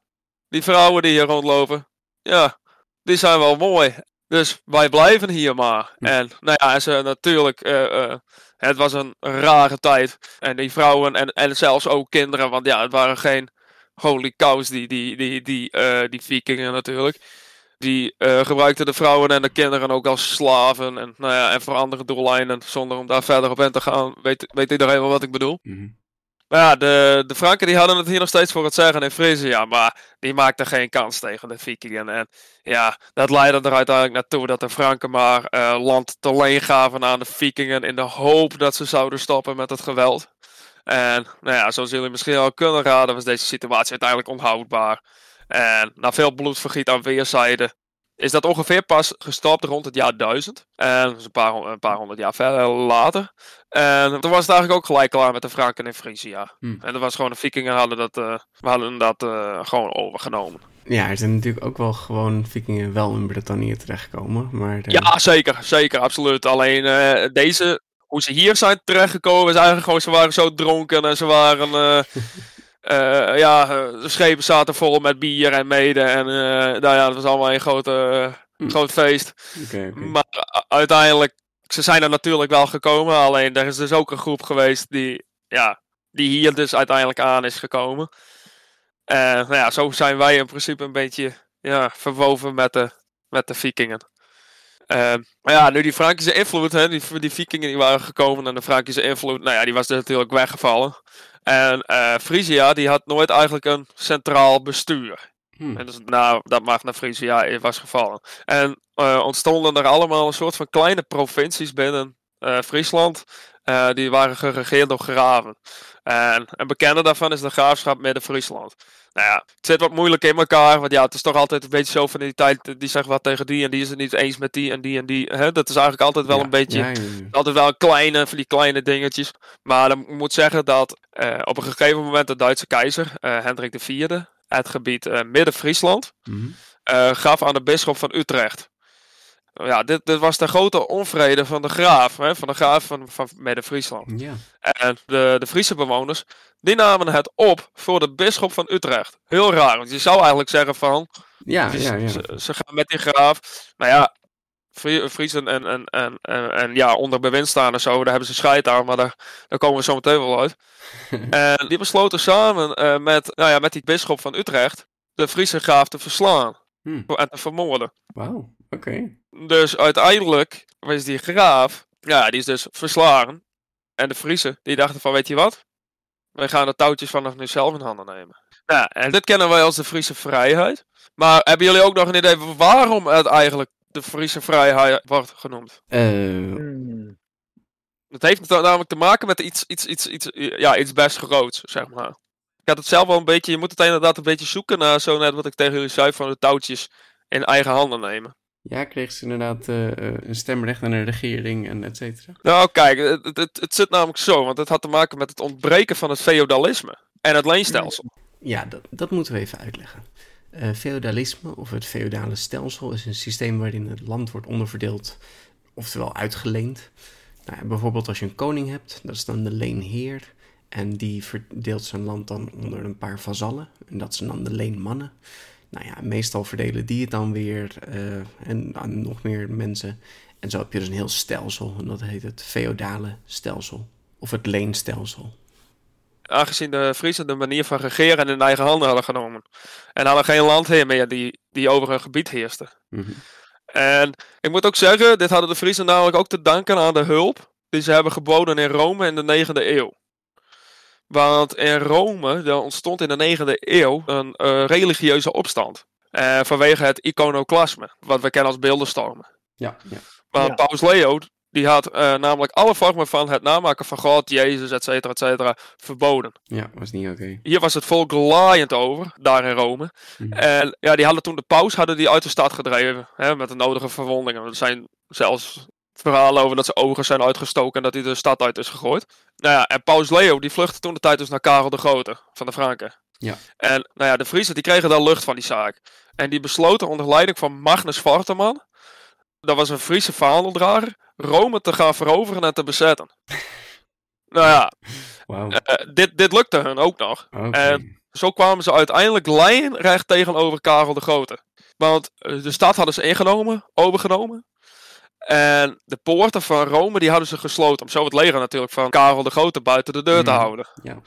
die vrouwen die hier rondlopen, ja, die zijn wel mooi. Dus wij blijven hier maar. Hm. En nou ja, en ze natuurlijk, eh, eh, het was een rare tijd. En die vrouwen en, en zelfs ook kinderen, want ja, het waren geen holy cows, die, die, die, die, eh, die vikingen natuurlijk. Die gebruikten de vrouwen en de kinderen ook als slaven. En, nou ja, en voor andere doeleinden, zonder om daar verder op in te gaan, weet, weet iedereen wel wat ik bedoel. Mhm. Maar ja, de, de Franken die hadden het hier nog steeds voor het zeggen in Frisia, maar die maakten geen kans tegen de Vikingen. En ja, dat leidde er uiteindelijk naartoe dat de Franken maar eh, land te leen gaven aan de Vikingen in de hoop dat ze zouden stoppen met het geweld. En nou ja, zoals jullie misschien al kunnen raden, was deze situatie uiteindelijk onhoudbaar. En na veel bloedvergiet aan weerszijden is dat ongeveer pas gestopt rond het jaar 1000. En dus een paar, een paar honderd jaar verder later. En toen was het eigenlijk ook gelijk klaar met de Franken in Frisia. Hmm. En dat was gewoon, de vikingen hadden dat, uh, hadden dat uh, gewoon overgenomen. Ja, er zijn natuurlijk ook wel gewoon vikingen wel in Brittannië terechtgekomen. Maar de... Ja, zeker. Zeker, absoluut. Alleen uh, deze, hoe ze hier zijn terechtgekomen, is eigenlijk gewoon, ze waren zo dronken en ze waren... Uh, ja, de schepen zaten vol met bier en mede. En uh, nou ja, dat was allemaal een grote, uh, groot feest. Okay, okay. Maar uiteindelijk, ze zijn er natuurlijk wel gekomen. Alleen er is dus ook een groep geweest die, ja, die hier dus uiteindelijk aan is gekomen. En nou ja, zo zijn wij in principe een beetje ja, verwoven met de, met de vikingen. Ehm, maar ja, nu die Frankische invloed, hè, die, die vikingen die waren gekomen en de Frankische invloed, nou ja, die was natuurlijk weggevallen. En uh, Frisia, die had nooit eigenlijk een centraal bestuur. Hmm. En dus nou, dat Magna Frisia was gevallen. En uh, ontstonden er allemaal een soort van kleine provincies binnen uh, Friesland. die waren geregeerd door graven. En een bekende daarvan is de graafschap Midden-Friesland. Nou ja, het zit wat moeilijk in elkaar. Want ja, het is toch altijd een beetje zo van die tijd. Die zegt wat tegen die en die is het niet eens met die en die en die. Hè? Dat is eigenlijk altijd wel ja, een beetje. Ja, ja, altijd wel een kleine, van die kleine dingetjes. Maar dan moet zeggen dat uh, op een gegeven moment de Duitse keizer, uh, Hendrik IV, het gebied uh, Midden-Friesland, Mhm. gaf aan de bisschop van Utrecht. Ja, dit, dit was de grote onvrede van de graaf, hè, van de graaf van, van Midden-Friesland. Ja. En de, de Friese bewoners, die namen het op voor de bisschop van Utrecht. Heel raar, want je zou eigenlijk zeggen van, Ja, ze, ja, ja. Ze, ze gaan met die graaf. Maar ja, Frie- Friesen en, en, en, en, en ja, onder bewind staan en zo, daar hebben ze scheid aan, maar daar, daar komen we zo meteen wel uit. en die besloten samen eh, met, nou ja, met die bisschop van Utrecht de Friese graaf te verslaan Hm. en te vermoorden. Wauw, oké. Dus uiteindelijk was die graaf, ja, die is dus verslagen. En de Friesen, die dachten van, weet je wat? Wij gaan de touwtjes vanaf nu zelf in handen nemen. Nou, en dit kennen wij als de Friese vrijheid. Maar hebben jullie ook nog een idee waarom het eigenlijk de Friese vrijheid wordt genoemd? Eh, Hmm. Het heeft namelijk te maken met iets, iets, iets, iets, ja, iets best groots, zeg maar. Ik had het zelf wel een beetje, je moet het inderdaad een beetje zoeken naar zo net wat ik tegen jullie zei van de touwtjes in eigen handen nemen. Ja, kreeg ze inderdaad eh, eh, een stemrecht en een regering en et cetera. Nou, kijk, het, het, het zit namelijk zo, want het had te maken met het ontbreken van het feodalisme en het leenstelsel. Ja, dat, dat moeten we even uitleggen. Eh, feodalisme, of het feodale stelsel, is een systeem waarin het land wordt onderverdeeld, oftewel uitgeleend. Nou, bijvoorbeeld als je een koning hebt, dat is dan de leenheer. En die verdeelt zijn land dan onder een paar vazallen. En dat zijn dan de leenmannen. Nou ja, meestal verdelen die het dan weer eh, en aan nog meer mensen. En zo heb je dus een heel stelsel. En dat heet het feodale stelsel. Of het leenstelsel. Aangezien de Friesen de manier van regeren in eigen handen hadden genomen. En hadden geen landheer meer die, die over een gebied heerste. Mhm. En ik moet ook zeggen, dit hadden de Friesen namelijk ook te danken aan de hulp die ze hebben geboden in Rome in de 9e eeuw. Want in Rome er ontstond in de 9e eeuw een eh, religieuze opstand. Eh, vanwege het iconoclasme, wat we kennen als beeldenstormen. Ja, ja. Maar Ja. Paus Leo, die had eh, namelijk alle vormen van het namaken van God, Jezus, et cetera, et cetera, verboden. ja, was niet oké. Hier was het volk laaiend over, daar in Rome. Mhm. En ja, die hadden toen de paus hadden die uit de stad gedreven, hè, met de nodige verwondingen. Er zijn zelfs verhalen over dat zijn ogen zijn uitgestoken en dat hij de stad uit is gegooid. Nou ja, en paus Leo die vluchtte toen de tijd dus naar Karel de Grote van de Franken. Ja. En nou ja, de Friesen die kregen daar lucht van die zaak. En die besloten onder leiding van Magnus Varteman, dat was een Friese vaandeldrager, Rome te gaan veroveren en te bezetten. nou ja, Wauw. eh, dit, dit lukte hun ook nog. En- Zo kwamen ze uiteindelijk lijnrecht tegenover Karel de Grote. Want eh, de stad hadden ze ingenomen, overgenomen. En de poorten van Rome die hadden ze gesloten. Om zo het leger natuurlijk van Karel de Grote buiten de deur te Mhm. houden. Ja.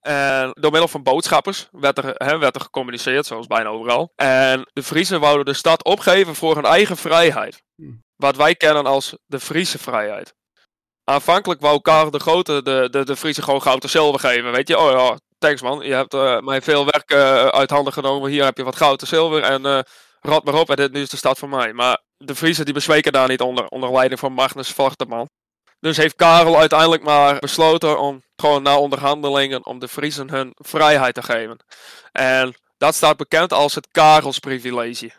En door middel van boodschappers werd er, hè, werd er gecommuniceerd, zoals bijna overal. En de Friesen wouden de stad opgeven voor hun eigen vrijheid. Hmm. Wat wij kennen als de Friese vrijheid. Aanvankelijk wou Karel de Grote de, de, de Friesen gewoon goud en zilver geven. Weet je, oh ja, thanks man, je hebt eh, mij veel werk eh, uit handen genomen. Hier heb je wat goud en zilver en eh rot maar op en dit, nu is de stad voor mij. Maar de Friesen die bezweken daar niet onder, onder leiding van Magnus Varteman. Dus heeft Karel uiteindelijk maar besloten om gewoon na onderhandelingen om de Friesen hun vrijheid te geven. En dat staat bekend als het Karelsprivilege.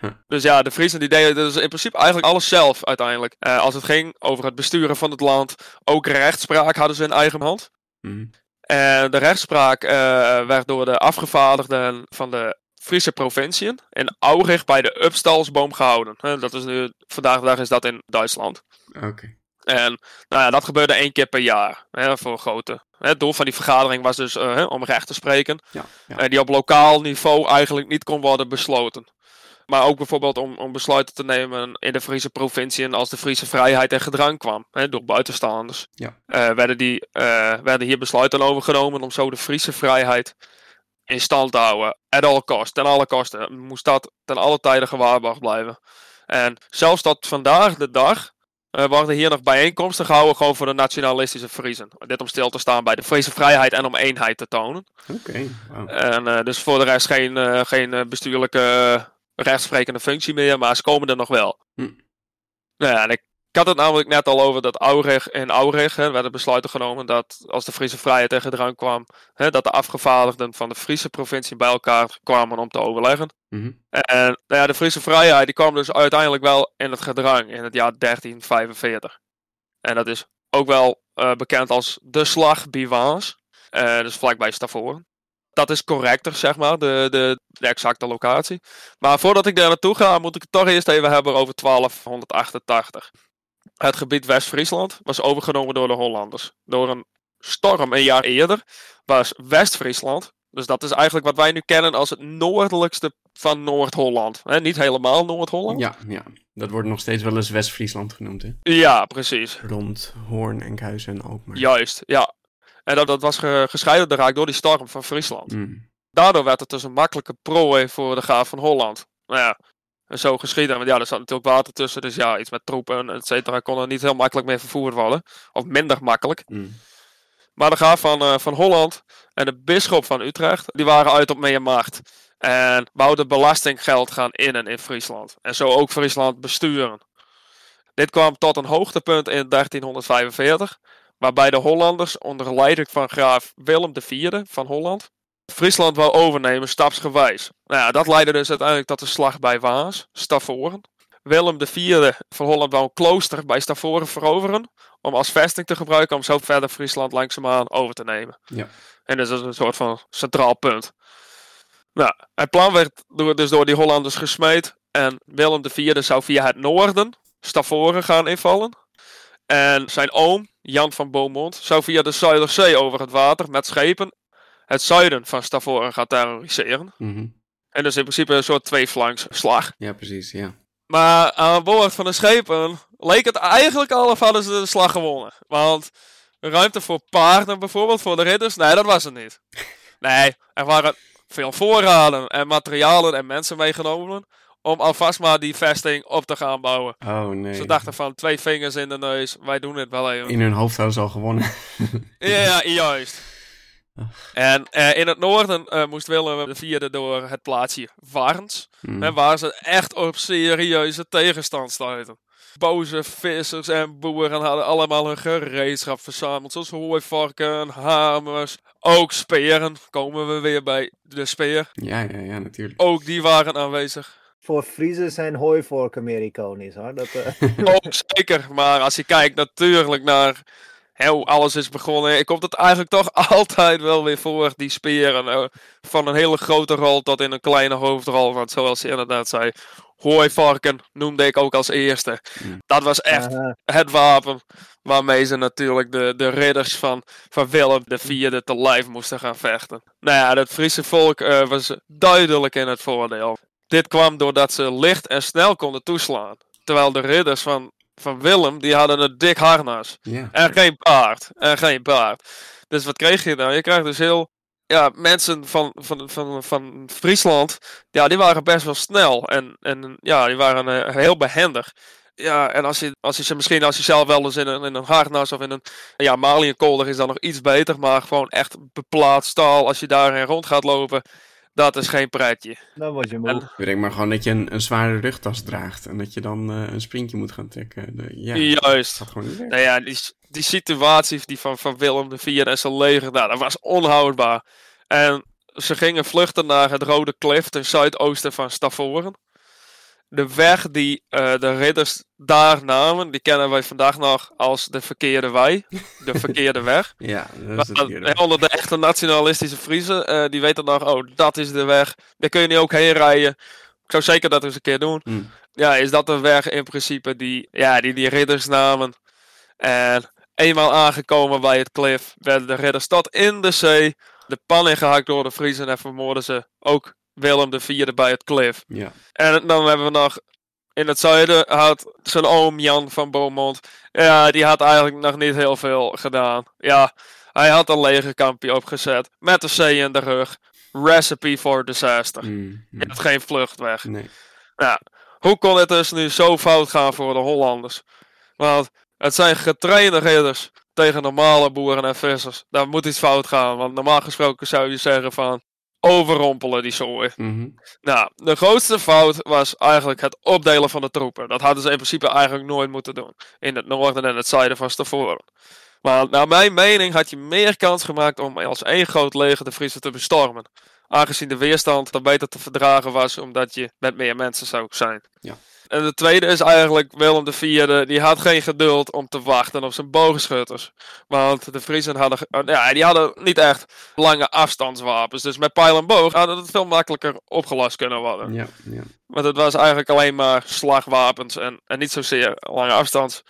Huh. Dus ja, de Friesen die deden dus in principe eigenlijk alles zelf uiteindelijk. Eh, als het ging over het besturen van het land, ook rechtspraak hadden ze in eigen hand. Mhm. En de rechtspraak eh, werd door de afgevaardigden van de Friese provinciën in Aurich bij de Upstalsboom gehouden. Dat is nu, vandaag de dag is dat in Duitsland. Oké. En nou ja, dat gebeurde één keer per jaar hè, voor grote. Het doel van die vergadering was dus eh, om recht te spreken. Ja, ja. die op lokaal niveau eigenlijk niet kon worden besloten. Maar ook bijvoorbeeld om, om besluiten te nemen in de Friese provinciën als de Friese vrijheid en gedrang kwam hè, door buitenstaanders. Ja. Eh, werden, die, eh, werden hier besluiten over genomen om zo de Friese vrijheid in stand te houden. At all cost, ten alle kosten. Moest dat ten alle tijden gewaarborgd blijven. En zelfs tot vandaag de dag eh, worden hier nog bijeenkomsten gehouden gewoon voor de nationalistische Friesen. Dit om stil te staan bij de Friese vrijheid en om eenheid te tonen. Oké. En eh, dus voor de rest geen, eh, geen bestuurlijke rechtsprekende functie meer, maar ze komen er nog wel. Hm. Nou ja, en ik, ik had het namelijk net al over dat Aurich in Aurich hè, werden besluiten genomen dat als de Friese vrijheid tegen drang kwam, hè, dat de afgevaardigden van de Friese provincie bij elkaar kwamen om te overleggen. Mhm. En nou ja, de Friese vrijheid die kwam dus uiteindelijk wel in het gedrang in het jaar 1345. En dat is ook wel eh, bekend als de slag bij Waas. Eh, dus vlakbij Stavoren. Dat is correcter, zeg maar, de, de, de exacte locatie. Maar voordat ik daar naartoe ga, moet ik het toch eerst even hebben over 1288. Het gebied West-Friesland was overgenomen door de Hollanders. Door een storm een jaar eerder was West-Friesland, dus dat is eigenlijk wat wij nu kennen als het noordelijkste van Noord-Holland. Niet helemaal Noord-Holland. Ja, ja. Dat wordt nog steeds wel eens West-Friesland genoemd, hè? Ja, precies. Rond Hoorn, Enkhuizen en Alkmaar. Juist, ja. En dat, dat was ge- gescheiden raakt door die storm van Friesland. Mm. Daardoor werd het dus een makkelijke prooi voor de graaf van Holland. Nou ja, en zo geschieden. Want ja, er zat natuurlijk water tussen. Dus ja, iets met troepen, et cetera, kon er niet heel makkelijk meer vervoerd worden. Of minder makkelijk. Mm. Maar de graaf van, eh, van Holland en de bisschop van Utrecht, die waren uit op meer macht. En wouden belastinggeld gaan innen in Friesland. En zo ook Friesland besturen. Dit kwam tot een hoogtepunt in 1345, waarbij de Hollanders onder leiding van graaf Willem IV van Holland Friesland wou overnemen stapsgewijs. Nou ja, dat leidde dus uiteindelijk tot de slag bij Waas, Stavoren. Willem IV van Holland wou een klooster bij Stavoren veroveren om als vesting te gebruiken om zo verder Friesland langzaamaan over te nemen. Ja. En dus dat is een soort van centraal punt. Nou, het plan werd door, dus door die Hollanders gesmeed en Willem IV zou via het noorden Stavoren gaan invallen. En zijn oom, Jan van Beaumont, zou via de Zuiderzee over het water met schepen het zuiden van Stavoren gaan terroriseren. Mhm. En dus in principe een soort tweeflanksslag. Ja, precies, ja. Maar aan boord van de schepen leek het eigenlijk al of hadden ze de slag gewonnen. Want ruimte voor paarden bijvoorbeeld, voor de ridders, nee, dat was het niet. Nee, er waren veel voorraden en materialen en mensen meegenomen om alvast maar die vesting op te gaan bouwen. Oh, nee. Ze dachten van twee vingers in de neus, wij doen het wel even. In hun hoofd hadden ze al gewonnen. Ja, juist. En eh, in het noorden eh, moest Willem IV door het plaatsje Warns. Mm. En waar ze echt op serieuze tegenstand stuiten. Boze vissers en boeren hadden allemaal hun gereedschap verzameld. Zoals hooivarken, hamers, ook speren. Komen we weer bij de speer. Ja, ja, ja, natuurlijk. Ook die waren aanwezig. Voor Friesen zijn hooivorken meer iconisch hoor. Dat, eh, Ook zeker. Maar als je kijkt natuurlijk naar hoe alles is begonnen. Ik kom het eigenlijk toch altijd wel weer voor. Die speren. eh, van een hele grote rol tot in een kleine hoofdrol. Want zoals je inderdaad zei. Hooivarken noemde ik ook als eerste. Mm. Dat was echt het wapen waarmee ze natuurlijk de, de ridders van, van Willem IV te lijf moesten gaan vechten. Nou ja, het Friese volk eh, was duidelijk in het voordeel. Dit kwam doordat ze licht en snel konden toeslaan. Terwijl de ridders van, van Willem, die hadden een dik harnas. En geen paard. En geen paard. Dus wat kreeg je dan? Je krijgt dus heel... Ja, mensen van, van, van, van Friesland, ja, die waren best wel snel. En, en ja, die waren eh, heel behendig. Ja, en als je, als je ze misschien, als je zelf wel eens in een, in een harnas of in een, ja, maliënkolder is dan nog iets beter. Maar gewoon echt beplaatst staal, als je daarin rond gaat lopen, dat is geen pretje. Dan word je moe. En- Ik denk maar gewoon dat je een, een zware rugtas draagt en dat je dan eh, een sprintje moet gaan trekken. De, ja, dat Juist. gaat gewoon niet werken. Nou ja, die, die situatie die van, van Willem IV en zijn leger, nou, dat was onhoudbaar. En ze gingen vluchten naar het Rode Klif ten zuidoosten van Stavoren. De weg die eh, de ridders daar namen, die kennen wij vandaag nog als de verkeerde wij. De verkeerde weg. Ja, dat is eh, onder de echte nationalistische Friesen, eh, die weten nog, oh, dat is de weg. Daar kun je nu ook heen rijden. Ik zou zeker dat eens een keer doen. Mm. Ja, is dat een weg in principe die, ja, die die ridders namen. En eenmaal aangekomen bij het klif, werden de ridders tot in de zee de pan ingehakt door de Friesen en vermoorden ze ook Willem IV bij het klif. Ja. En dan hebben we nog in het zuiden had zijn oom Jan van Beaumont. Ja, die had eigenlijk nog niet heel veel gedaan. Ja, hij had een legerkampje opgezet met de zee in de rug. Recipe for disaster. Mm, mm. hebt geen vluchtweg. Nee. Ja, hoe kon het dus nu zo fout gaan voor de Hollanders? Want het zijn getrainde ridders tegen normale boeren en vissers. Daar moet iets fout gaan, want normaal gesproken zou je zeggen van overrompelen die zooi. Mhm. Nou, de grootste fout was eigenlijk het opdelen van de troepen. Dat hadden ze in principe eigenlijk nooit moeten doen. In het noorden en het zuiden van Stavoren. Maar naar mijn mening had je meer kans gemaakt om als één groot leger de Friese te bestormen. Aangezien de weerstand dan beter te verdragen was, omdat je met meer mensen zou zijn. Ja. En de tweede is eigenlijk Willem IV, die had geen geduld om te wachten op zijn bogenschutters. Want de Friesen hadden, ge- ja, die hadden niet echt lange afstandswapens. Dus met pijl en boog hadden het veel makkelijker opgelost kunnen worden. Ja, ja. Want het was eigenlijk alleen maar slagwapens en, en niet zozeer lange afstands.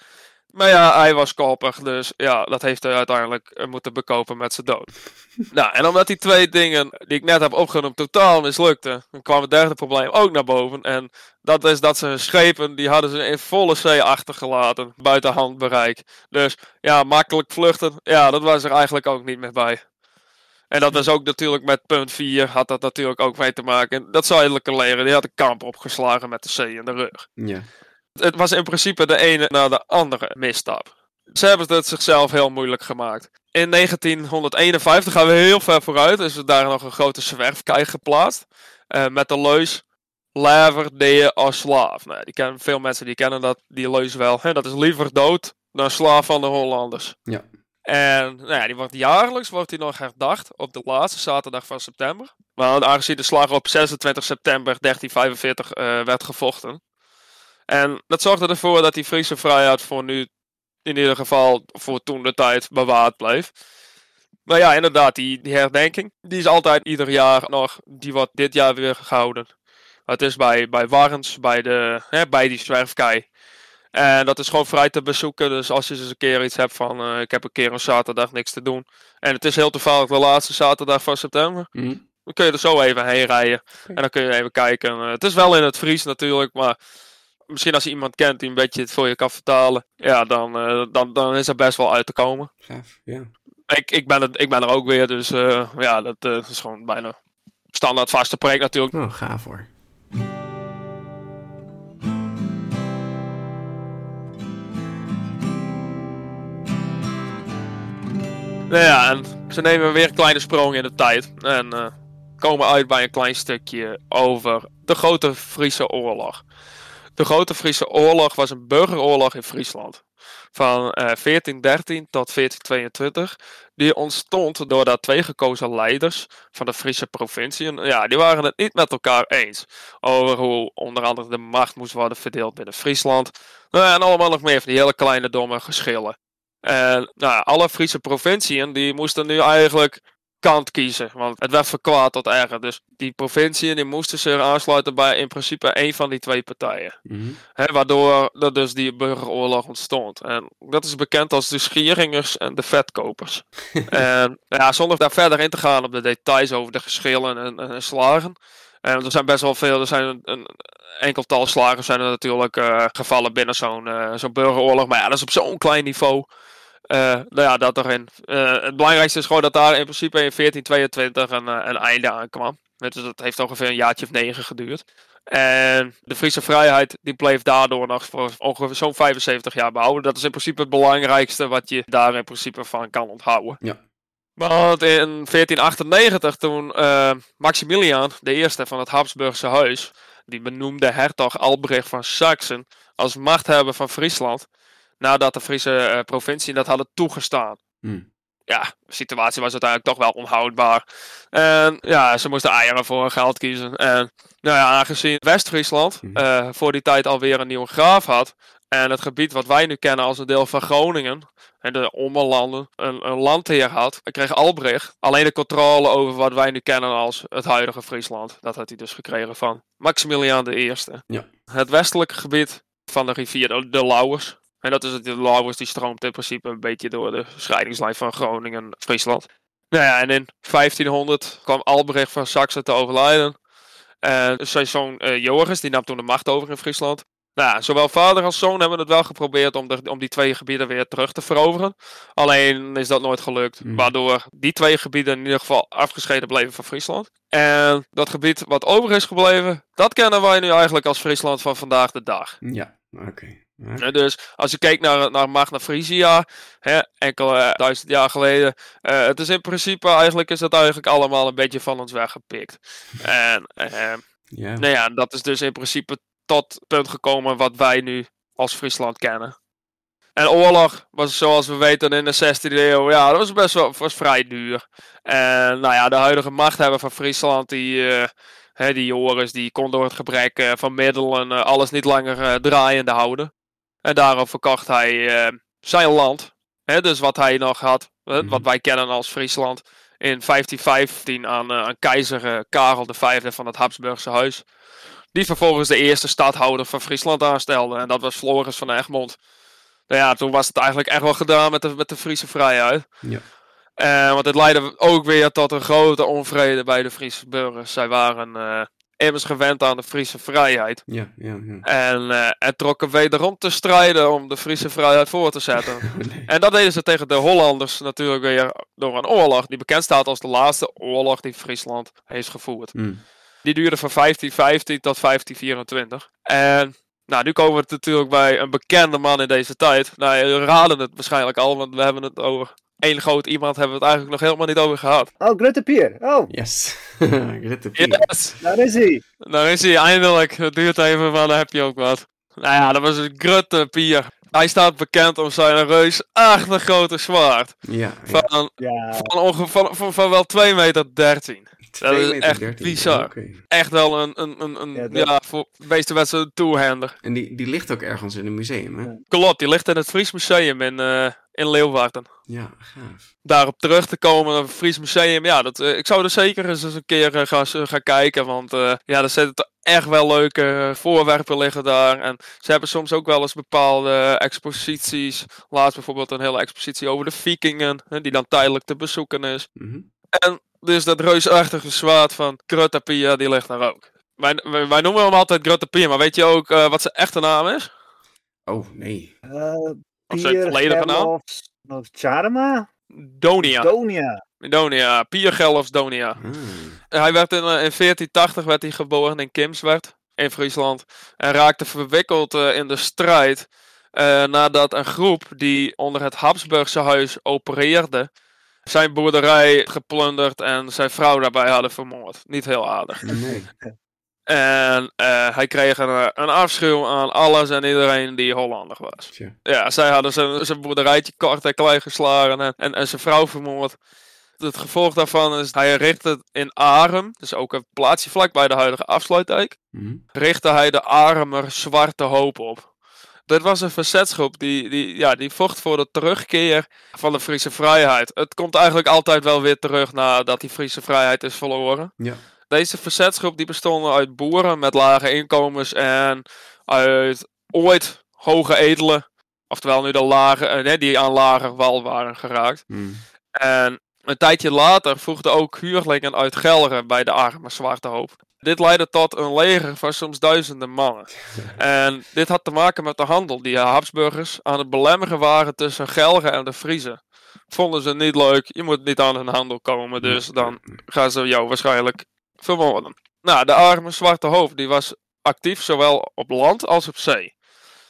Maar ja, hij was koppig, dus ja, dat heeft hij uiteindelijk eh, moeten bekopen met zijn dood. nou, en omdat die twee dingen die ik net heb opgenoemd totaal mislukten, dan kwam het derde probleem ook naar boven. En dat is dat ze hun schepen, die hadden ze in volle zee achtergelaten, buiten handbereik. Dus ja, makkelijk vluchten, ja, dat was er eigenlijk ook niet meer bij. En dat was ook natuurlijk met punt 4, had dat natuurlijk ook mee te maken. Dat zuidelijke leger, die had een kamp opgeslagen met de zee in de rug. ja. Het was in principe de ene na de andere misstap. Ze hebben het zichzelf heel moeilijk gemaakt. In 1951 gaan we heel ver vooruit. Is er daar nog een grote zwerfkei geplaatst. eh, met de leus Lever de als slaaf. Nou, die kennen, veel mensen die kennen dat, die leus wel. Hè? Dat is liever dood dan slaaf van de Hollanders. Ja. En nou ja, die wordt jaarlijks wordt die nog herdacht op de laatste zaterdag van september. Want aangezien de slag op 26 september 1345 eh, werd gevochten. En dat zorgde ervoor dat die Friese vrijheid voor nu, in ieder geval voor toen de tijd, bewaard bleef. Maar ja, inderdaad, die, die herdenking, die is altijd ieder jaar nog, die wordt dit jaar weer gehouden. Het is bij, bij Warrens, bij, de, hè, bij die zwerfkei. En dat is gewoon vrij te bezoeken. Dus als je eens een keer iets hebt van, eh, ik heb een keer een zaterdag niks te doen. En het is heel toevallig de laatste zaterdag van september. Mhm. Dan kun je er zo even heen rijden. En dan kun je even kijken. Eh, het is wel in het Fries natuurlijk, maar misschien als je iemand kent die een beetje het voor je kan vertalen. Ja, dan, eh, dan, dan is er best wel uit te komen. Gaaf, ja. Ik, ik, ben, het, ik ben er ook weer, dus eh, ja, dat eh, is gewoon bijna standaard vaste preek natuurlijk. Oh, gaaf hoor. Nou ja, en ze nemen weer een kleine sprong in de tijd. En komen uit bij een klein stukje over de Grote Friese Oorlog. De Grote Friese Oorlog was een burgeroorlog in Friesland. Van eh, 1413 tot 1422. Die ontstond doordat twee gekozen leiders van de Friese provinciën. Ja, die waren het niet met elkaar eens. Over hoe onder andere de macht moest worden verdeeld binnen Friesland. Nou, en allemaal nog meer van die hele kleine domme geschillen. En nou, alle Friese provinciën die moesten nu eigenlijk kant kiezen. Want het werd verkwaad tot erger. Dus die provinciën die moesten zich aansluiten bij in principe één van die twee partijen. Hè, waardoor er dus die burgeroorlog ontstond. En dat is bekend als de Schieringers en de Vetkopers. en ja, zonder daar verder in te gaan op de details over de geschillen en, en, en slagen. En er zijn best wel veel, er zijn een, een enkeltal slagen zijn er natuurlijk eh, gevallen binnen zo'n eh, zo'n burgeroorlog. Maar ja, dat is op zo'n klein niveau. Eh, nou ja, dat erin. eh, het belangrijkste is gewoon dat daar in principe in 1422 een, eh, een einde aan kwam. Dus dat heeft ongeveer een jaartje of negen geduurd. En de Friese vrijheid die bleef daardoor nog voor ongeveer zo'n 75 jaar behouden. Dat is in principe het belangrijkste wat je daar in principe van kan onthouden. Ja. Want in 1498 toen eh, Maximiliaan, de eerste van het Habsburgse huis, die benoemde hertog Albrecht van Saxen als machthebber van Friesland, nadat de Friese eh, provincie dat hadden toegestaan. Hmm. ja, de situatie was uiteindelijk toch wel onhoudbaar. En ja, ze moesten eieren voor geld kiezen. En nou ja, aangezien West-Friesland Mhm. eh, voor die tijd alweer een nieuwe graaf had. En het gebied wat wij nu kennen als een deel van Groningen. En de Ommelanden een, een landheer had. kreeg Albrecht alleen de controle over wat wij nu kennen als het huidige Friesland. Dat had hij dus gekregen van Maximiliaan I. Ja. Het westelijke gebied van de rivier de, de Lauwers. En dat is het, de Lauwers die stroomt in principe een beetje door de scheidingslijn van Groningen en Friesland. Nou ja, en in 1500 kwam Albrecht van Saxe te overlijden. En zijn zoon eh, Joris, die nam toen de macht over in Friesland. Nou, ja, zowel vader als zoon hebben het wel geprobeerd om, de, om die twee gebieden weer terug te veroveren. Alleen is dat nooit gelukt. Mm. Waardoor die twee gebieden in ieder geval afgescheiden bleven van Friesland. En dat gebied wat over is gebleven, dat kennen wij nu eigenlijk als Friesland van vandaag de dag. Ja, oké. Ja. Dus als je kijkt naar, naar Magna Frisia, hè, enkele eh, duizend jaar geleden, eh, het is in principe eigenlijk is het eigenlijk allemaal een beetje van ons weggepikt. en eh, Ja. nou ja, dat is dus in principe tot het punt gekomen wat wij nu als Friesland kennen. En oorlog was zoals we weten in de 16e eeuw, ja, dat was best wel was vrij duur. En nou ja, de huidige machthebber van Friesland, die, eh, hè, die Joris, die kon door het gebrek van middelen alles niet langer draaiende houden. En daarom verkocht hij eh, zijn land. Hè, dus wat hij nog had, hè, Mhm. wat wij kennen als Friesland, in 1515 aan, eh, aan keizer eh, Karel V van het Habsburgse huis. Die vervolgens de eerste stadhouder van Friesland aanstelde. En dat was Floris van Egmond. Nou ja, toen was het eigenlijk echt wel gedaan met de, met de Friese vrijheid. Ja. Want het leidde ook weer tot een grote onvrede bij de Friese burgers. Zij waren immers gewend aan de Friese vrijheid. Ja, ja, ja. En, eh en trokken wederom te strijden om de Friese vrijheid voor te zetten. Nee. En dat deden ze tegen de Hollanders natuurlijk weer door een oorlog. Die bekend staat als de laatste oorlog die Friesland heeft gevoerd. Mm. Die duurde van 1515 tot 1524. En nou, nu komen we natuurlijk bij een bekende man in deze tijd. Nou, je raden het waarschijnlijk al, want we hebben het over één groot iemand hebben we het eigenlijk nog helemaal niet over gehad. Oh, Grutte Pier. Oh, Yes. Gritte Pier. Yes! daar is hij. Daar is hij eindelijk. Het duurt even, maar dan heb je ook wat. Nou ja, dat was een Grutte Pier. Hij staat bekend om zijn reusachtig grote zwaard. Ja, ja. Van, Ja, van, onge- van, van, van wel 2 meter 13. Dat is 2 meter echt 13. bizar. Echt wel een, een, een, een Ja, voor de meeste wedstrijden een toehander. En die, die ligt ook ergens in een museum, hè? Klopt, die ligt in het Fries Museum in, eh, in Leeuwarden. Ja, gaaf. Daarop terug te komen, een Fries Museum, ja, dat, eh, ik zou er zeker eens eens een keer eh, gaan, gaan kijken. Want eh, ja, er zitten echt wel leuke voorwerpen liggen daar. En ze hebben soms ook wel eens bepaalde exposities. Laatst bijvoorbeeld een hele expositie over de vikingen, hè, die dan tijdelijk te bezoeken is. Mhm. En dus dat reusachtige zwaard van Grotapia, die ligt daar ook. Wij, wij, wij noemen hem altijd Grotapia, maar weet je ook eh, wat zijn echte naam is? Oh, nee. eh Of zijn Pier, volledige naam? Of Charma? Donia. Donia. Donia, Pier Gelfs Donia. Ah. Hij werd in, eh, in 1480 werd hij geboren in Kimswerd in Friesland. En raakte verwikkeld eh, in de strijd. eh, nadat een groep die onder het Habsburgse huis opereerde. Zijn boerderij geplunderd en zijn vrouw daarbij hadden vermoord. Niet heel aardig. Nee. En eh, hij kreeg een, eh, een afschuw aan alles en iedereen die Hollander was. Tja. Ja, zij hadden zijn, zijn boerderijtje kort en klein geslagen en, en, en zijn vrouw vermoord. Het gevolg daarvan is, hij richtte in Arem, dus ook een plaatsje vlakbij de huidige afsluitdijk, Mhm. richtte hij de Aremer Zwarte Hoop op. Dit was een verzetsgroep die, die, ja, die vocht voor de terugkeer van de Friese vrijheid. Het komt eigenlijk altijd wel weer terug nadat die Friese vrijheid is verloren. Ja. Deze verzetsgroep die bestonden uit boeren met lage inkomens en uit ooit hoge edelen. Oftewel nu de lage, eh, nee, die aan lager wal waren geraakt. Mhm. En een tijdje later voegden ook huurlingen uit Gelre bij de arme Zwarte Hoop. Dit leidde tot een leger van soms duizenden mannen. En dit had te maken met de handel die de Habsburgers aan het belemmeren waren tussen Gelre en de Friezen. Vonden ze niet leuk, je moet niet aan hun handel komen, dus dan gaan ze jou waarschijnlijk vermoorden. Nou, de arme Zwarte Hoop die was actief zowel op land als op zee.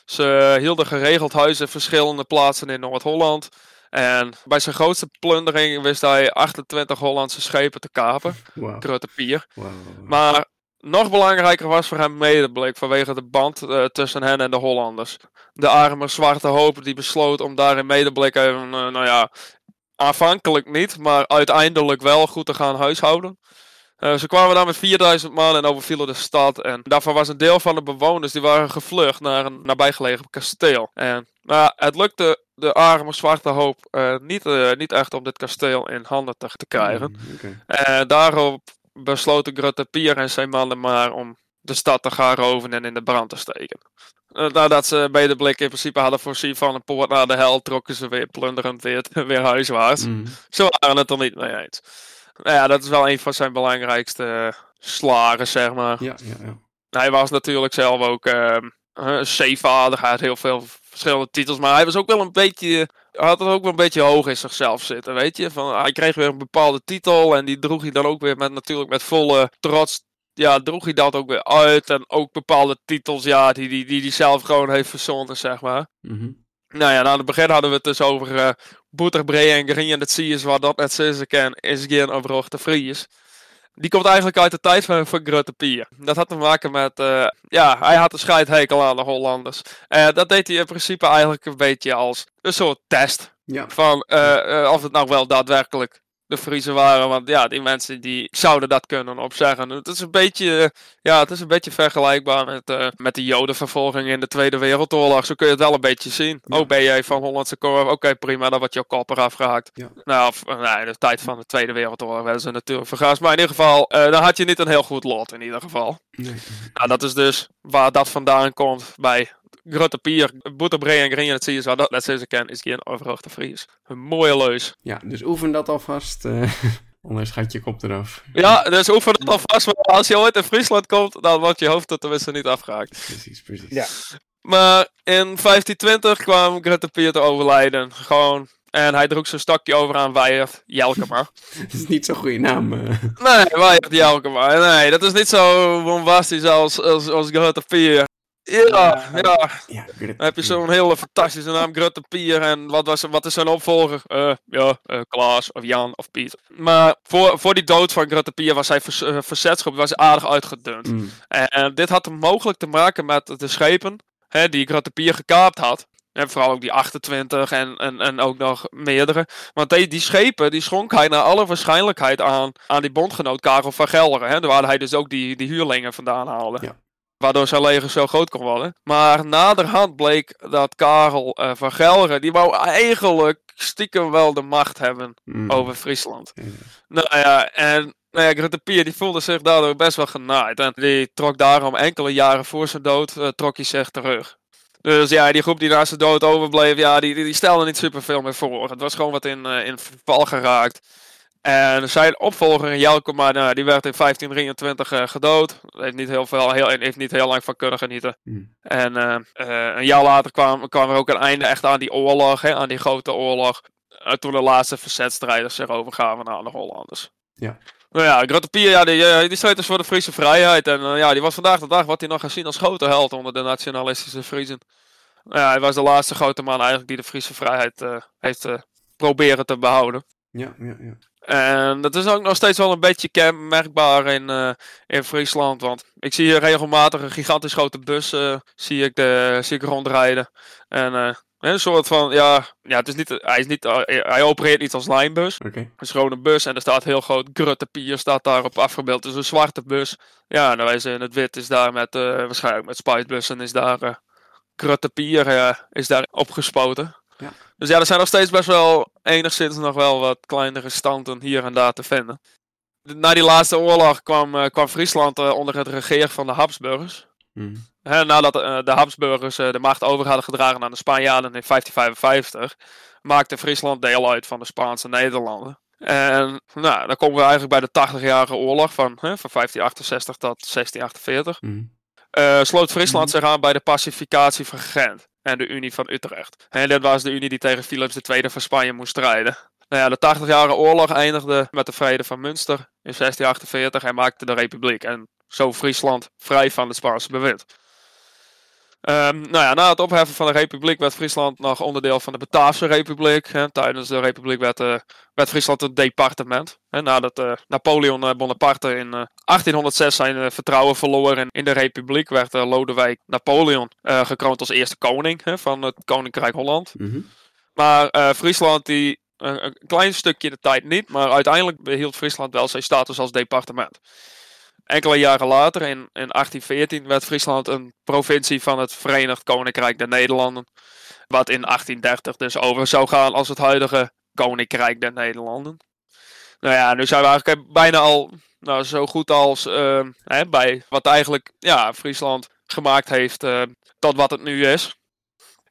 Ze hielden geregeld huis in verschillende plaatsen in Noord-Holland. En bij zijn grootste plundering wist hij 28 Hollandse schepen te kapen. Grote pier. Maar nog belangrijker was voor hem medeblik vanwege de band eh, tussen hen en de Hollanders. De arme zwarte hoop die besloot om daar in medeblik even, eh, nou ja, aanvankelijk niet, maar uiteindelijk wel goed te gaan huishouden. Eh, ze kwamen daar met 4000 man en overvielen de stad. En daarvan was een deel van de bewoners die waren gevlucht naar een nabijgelegen kasteel. En maar het lukte de arme zwarte hoop eh, niet, eh, niet echt om dit kasteel in handen te, te krijgen. Mm. En daarop besloten Grutte Pier en zijn mannen maar om de stad te gaan roven en in de brand te steken. Nadat ze bij de blik in principe hadden voorzien van een poort naar de hel, trokken ze weer plunderend weer, weer huiswaarts. Mm, Ze waren het er niet mee eens. Nou ja, dat is wel een van zijn belangrijkste slagen, zeg maar. ja, ja, ja. Hij was natuurlijk zelf ook een zeevader. Hij had heel veel verschillende titels. Maar hij was ook wel een beetje. Hij had het ook wel een beetje hoog in zichzelf zitten. Weet je? Van, hij kreeg weer een bepaalde titel. En die droeg hij dan ook weer met natuurlijk met volle trots. Ja, droeg hij dat ook weer uit. En ook bepaalde titels, ja, die hij die, die, die zelf gewoon heeft verzonnen, zeg maar. Mhm. Nou ja, aan het begin hadden we het dus over uh, Boeterbree en Green. En het zie je wat dat net ze ken, is geen oproog te Vries. Die komt eigenlijk uit de tijd van, van Grutte Pier. Dat had te maken met, eh, ja, hij had een scheidhekel aan de Hollanders. En dat deed hij in principe eigenlijk een beetje als een soort test. Ja. Van eh, eh, of het nou wel daadwerkelijk de Friese waren. Want ja, die mensen die zouden dat kunnen opzeggen. Het is een beetje, ja, het is een beetje vergelijkbaar met, eh, met de Jodenvervolging in de Tweede Wereldoorlog. Zo kun je het wel een beetje zien. Ja. Oh, ben jij van Hollandse korf? Oké, prima, dan wordt jouw kop eraf gehaakt. Ja. Nou, of, eh, nee, in de tijd van de Tweede Wereldoorlog werden ze natuurlijk vergaasd. Maar in ieder geval, eh, dan had je niet een heel goed lot in ieder geval. Nee. Nou, dat is dus waar dat vandaan komt bij Grote Pier, Boeterbree en Green. Dat zie je zo, dat, dat ze ken, is geen overhoogte Fries. Een mooie leus. Ja, dus oefen dat alvast. eh anders gaat je kop eraf. Ja, dus oefen het alvast. maar Als je ooit in Friesland komt, dan wordt je hoofd er tenminste niet afgehaakt. Precies, precies. Ja. Maar in 1520 kwam Grutte Pier te overlijden. Gewoon. En hij droeg zijn stokje over aan Weijert Jelkema. Het is niet zo'n goede naam. eh. nee, Weijert Jelkema. Nee, dat is niet zo bombastisch als, als, als Grutte Pier. Ja, Ja, ja. Dan heb je zo'n hele fantastische naam, Grutte Pier. En wat, was, wat is zijn opvolger? Eh, ja, eh, Klaas of Jan of Piet. Maar voor, voor die dood van Grutte Pier was hij vers, eh, verzetsgroep was hij aardig uitgedund. Mm, En, en dit had mogelijk te maken met de schepen hè, die Grutte Pier gekaapt had. En vooral ook die 28 en, en, en ook nog meerdere. Want die, die schepen die schonk hij naar alle waarschijnlijkheid aan, aan die bondgenoot Karel van Gelderen. Hè, waar hij dus ook die, die huurlingen vandaan haalde. Ja. Waardoor zijn leger zo groot kon worden. Maar naderhand bleek dat Karel eh, van Gelderen, die wou eigenlijk stiekem wel de macht hebben mm. over Friesland. Nou ja, en nou ja, Grutte Pier die voelde zich daardoor best wel genaaid. En die trok daarom enkele jaren voor zijn dood, eh, trok hij zich terug. Dus ja, die groep die na zijn dood overbleef, ja, die, die, die stelde niet superveel meer voor. Het was gewoon wat in, eh, in verval geraakt. En zijn opvolger Jelkema, nou, die werd in 1523 eh, gedood. Heeft niet heel, veel, heel, heeft niet heel lang van kunnen genieten. Mm. En eh, eh, een jaar later kwam, kwam er ook een einde echt aan die oorlog, hè, aan die grote oorlog. Eh, toen de laatste verzetstrijders zich overgaven naar de Hollanders. Ja. Nou ja, Grote Pier, ja, die, eh, die streed dus voor de Friese vrijheid. En eh, ja, die was vandaag de dag, wordt hij nog gezien als grote held onder de nationalistische Friezen. Nou ja, hij was de laatste grote man eigenlijk die de Friese vrijheid eh, heeft eh, proberen te behouden. Ja, ja, ja. En dat is ook nog steeds wel een beetje kenmerkbaar in, eh, in Friesland. Want ik zie hier regelmatig een gigantisch grote bus eh, zie ik de, zie ik rondrijden. En eh, een soort van, ja, ja het is niet, hij, is niet, hij opereert niet als lijnbus. Oké. Het is gewoon een bus en er staat heel groot Grutte Pier staat daarop afgebeeld. Is een zwarte bus. Ja, en wij in het wit is daar met, waarschijnlijk met spuitbussen is daar uh, Grutte Pier eh, is daar opgespoten. Ja. Dus ja, er zijn nog steeds best wel enigszins nog wel wat kleinere standen hier en daar te vinden. De- Na die laatste oorlog kwam, eh, kwam Friesland eh, onder het regeren van de Habsburgers. Mm. Nadat eh, de Habsburgers de macht over hadden gedragen aan de Spanjaarden in 1555, maakte Friesland deel uit van de Spaanse Nederlanden. En nou, dan komen we eigenlijk bij de 80-jarige oorlog van, hè, van 1568 tot 1648. Mm. Eh, sloot Friesland zich aan bij de pacificatie van Gent en de Unie van Utrecht. En dit was de Unie die tegen Philips II van Spanje moest strijden. Nou ja, de 80-jarige oorlog eindigde met de vrede van Münster in 1648 en maakte de republiek. En zo Friesland vrij van het Spaanse bewind. Ehm, nou ja, na het opheffen van de republiek werd Friesland nog onderdeel van de Bataafse republiek. Hè. Tijdens de republiek werd, eh, werd Friesland een departement. Hè, nadat eh, Napoleon eh, Bonaparte in eh, 1806 zijn vertrouwen verloor in, in de republiek, werd Lodewijk Napoleon gekroond als eerste koning hè, van het Koninkrijk Holland. Mhm. Maar Friesland die een, een klein stukje de tijd niet, maar uiteindelijk behield Friesland wel zijn status als departement. Enkele jaren later, in, in 1814, werd Friesland een provincie van het Verenigd Koninkrijk der Nederlanden. Wat in 1830 dus over zou gaan als het huidige Koninkrijk der Nederlanden. Nou ja, nu zijn we eigenlijk bijna al nou, zo goed als uh, hè, bij wat eigenlijk ja, Friesland gemaakt heeft uh, tot wat het nu is.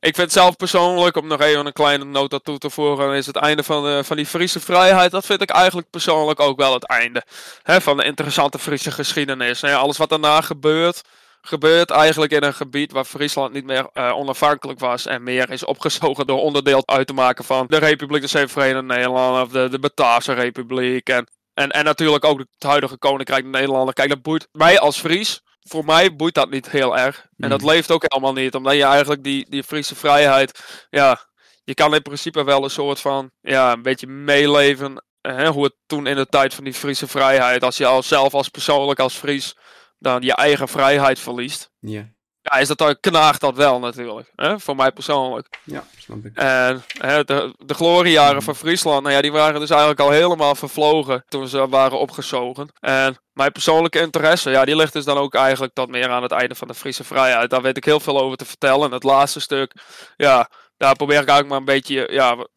Ik vind zelf persoonlijk, om nog even een kleine nota toe te voegen, is het einde van, de, van die Friese vrijheid. Dat vind ik eigenlijk persoonlijk ook wel het einde hè, van de interessante Friese geschiedenis. Hè, alles wat daarna gebeurt, gebeurt eigenlijk in een gebied waar Friesland niet meer uh, onafhankelijk was en meer is opgezogen door onderdeel uit te maken van de Republiek de Verenigde Nederlanden of de, de Bataafse Republiek. En, en, en natuurlijk ook het huidige Koninkrijk de Nederlanden. Kijk, dat boeit mij als Fries voor mij boeit dat niet heel erg. En dat leeft ook helemaal niet, omdat je eigenlijk die, die Friese vrijheid, ja, je kan in principe wel een soort van, ja, een beetje meeleven. Hè, hoe het toen in de tijd van die Friese vrijheid, als je al zelf als persoonlijk als Fries dan je eigen vrijheid verliest. Ja. Ja, is dat dan knaagt dat wel natuurlijk. Hè? Voor mij persoonlijk. Ja, snap ik. En hè, de, de gloriejaren van Friesland, nou ja, die waren dus eigenlijk al helemaal vervlogen toen ze waren opgezogen. En mijn persoonlijke interesse, ja, die ligt dus dan ook eigenlijk tot meer aan het einde van de Friese vrijheid. Daar weet ik heel veel over te vertellen. En het laatste stuk, ja, daar probeer ik eigenlijk maar een beetje, ja,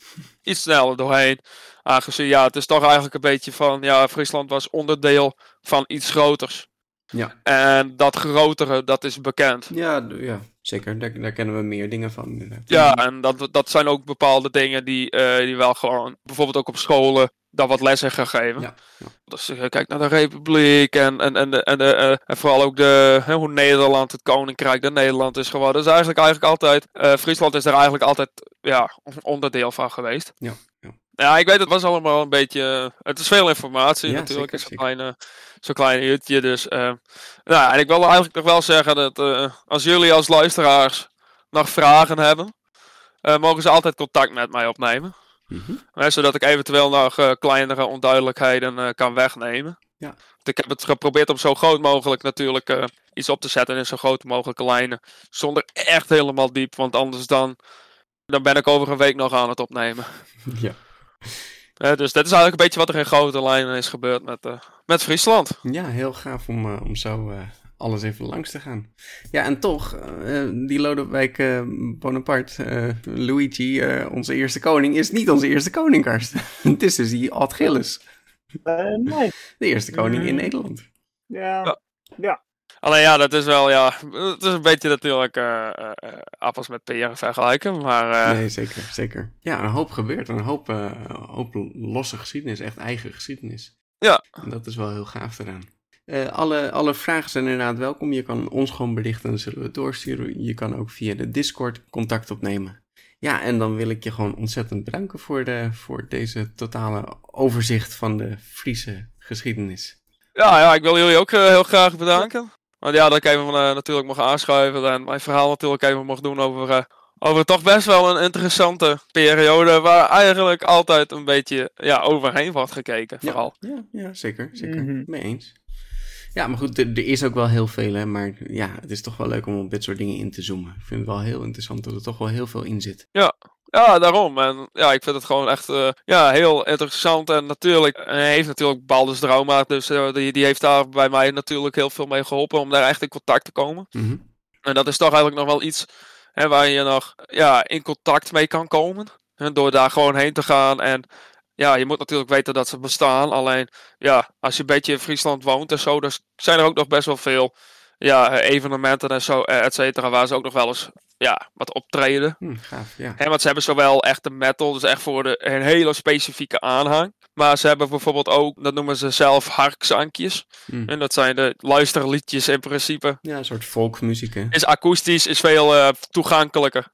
iets sneller doorheen. Aangezien, ja, het is toch eigenlijk een beetje van, ja, Friesland was onderdeel van iets groters. Ja. En dat grotere, dat is bekend. Ja, ja zeker. Daar, daar kennen we meer dingen van. Inderdaad. Ja, en dat, dat zijn ook bepaalde dingen die, uh, die wel gewoon, bijvoorbeeld ook op scholen, daar wat les hebben gegeven. Ja, ja. Dus uh, kijk naar de Republiek en, en, en, de, en, de, uh, en vooral ook de, hoe Nederland, het Koninkrijk, de Nederland is geworden. Dus eigenlijk, eigenlijk altijd, Friesland is er eigenlijk altijd ja, onderdeel van geweest. Ja, ja. Ik weet, het was allemaal een beetje. Het is veel informatie Ja, natuurlijk zeker, in zo'n kleine, zo'n klein uurtje. Dus. eh, nou, en ik wil eigenlijk nog wel zeggen dat eh, als jullie als luisteraars nog vragen hebben, eh, mogen ze altijd contact met mij opnemen. Mhm. Zodat ik eventueel nog eh, kleinere onduidelijkheden eh, kan wegnemen. Ja. Want ik heb het geprobeerd om zo groot mogelijk natuurlijk eh, iets op te zetten in zo groot mogelijke lijnen. Zonder echt helemaal diep, want anders dan, dan ben ik over een week nog aan het opnemen. ja. Eh, dus dat is eigenlijk een beetje wat er in grote lijnen is gebeurd met, eh, met Friesland. Ja, heel gaaf om, eh, om zo eh, alles even langs te gaan. Ja, en toch, eh, die Lodewijk Bonaparte, Luigi, eh, onze eerste koning, is niet onze eerste koning, Karsten. Het is dus die Ad Gilles, Eh, nee. de eerste koning in Mm. Nederland. Ja. Ja. Alleen ja, dat is wel, ja, het is een beetje natuurlijk eh, eh, appels met peren vergelijken. Maar eh, Nee, zeker, zeker. Ja, een hoop gebeurt. Een hoop, een hoop losse geschiedenis, echt eigen geschiedenis. Ja. En dat is wel heel gaaf eraan. Alle, alle vragen zijn inderdaad welkom. Je kan ons gewoon berichten, dan zullen we het doorsturen. Je kan ook via de Discord contact opnemen. Ja, en dan wil ik je gewoon ontzettend bedanken voor, de, voor deze totale overzicht van de Friese geschiedenis. ja, ja, ik wil jullie ook heel graag bedanken. Want ja, dat ik even eh, natuurlijk mag aanschuiven en mijn verhaal natuurlijk even mag doen over, eh, over toch best wel een interessante periode. Waar eigenlijk altijd een beetje ja, overheen wordt gekeken, vooral. Ja, ja zeker, zeker. Mhm. Mee eens. Ja, maar goed, er, er is ook wel heel veel, hè. Maar ja, het is toch wel leuk om op dit soort dingen in te zoomen. Ik vind het wel heel interessant dat er toch wel heel veel in zit. Ja, daarom. En ja, ik vind het gewoon echt eh, ja, heel interessant. En natuurlijk, hij heeft natuurlijk Baldus Drauma. Dus eh, die, die heeft daar bij mij natuurlijk heel veel mee geholpen om daar echt in contact te komen. Mhm. En dat is toch eigenlijk nog wel iets hè, waar je nog ja, in contact mee kan komen. En door daar gewoon heen te gaan. En ja, je moet natuurlijk weten dat ze bestaan. Alleen, ja, als je een beetje in Friesland woont en zo, dan zijn er ook nog best wel veel ja, evenementen en zo, eh, et cetera, waar ze ook nog wel eens ja, wat optreden. Hm, gaaf, ja. Hè, want ze hebben zowel echte metal, dus echt voor de, een hele specifieke aanhang. Maar ze hebben bijvoorbeeld ook, dat noemen ze zelf harkzankjes. Hm. En dat zijn de luisterliedjes in principe. Ja, een soort folkmuziek, hè. Is akoestisch, is veel eh, toegankelijker.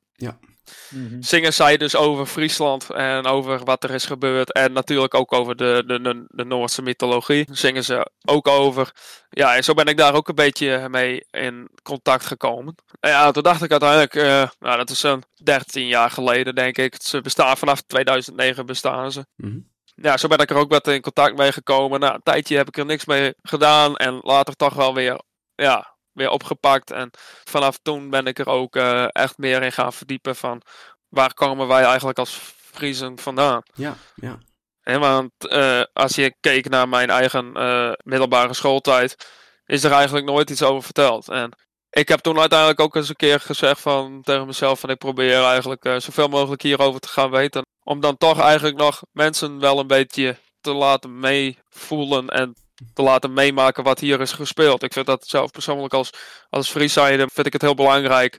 Mhm. Zingen zij dus over Friesland en over wat er is gebeurd. En natuurlijk ook over de, de, de, de Noordse mythologie. Zingen ze ook over. Ja, en zo ben ik daar ook een beetje mee in contact gekomen. En ja, toen dacht ik uiteindelijk, eh, nou, dat is zo'n 13 jaar geleden, denk ik. Ze bestaan vanaf 2009 bestaan ze. Mhm. Ja, zo ben ik er ook wat in contact mee gekomen. Nou, een tijdje heb ik er niks mee gedaan. En later toch wel weer, ja, weer opgepakt. En vanaf toen ben ik er ook eh, echt meer in gaan verdiepen van... Waar komen wij eigenlijk als Friesen vandaan. Ja, ja. Hè, want eh, als je keek naar mijn eigen eh, middelbare schooltijd, is er eigenlijk nooit iets over verteld. En ik heb toen uiteindelijk ook eens een keer gezegd van, tegen mezelf van ik probeer eigenlijk zoveel mogelijk hierover te gaan weten. Om dan toch eigenlijk nog mensen wel een beetje te laten meevoelen en te laten meemaken wat hier is gespeeld. Ik vind dat zelf persoonlijk als, als Frieside vind ik het heel belangrijk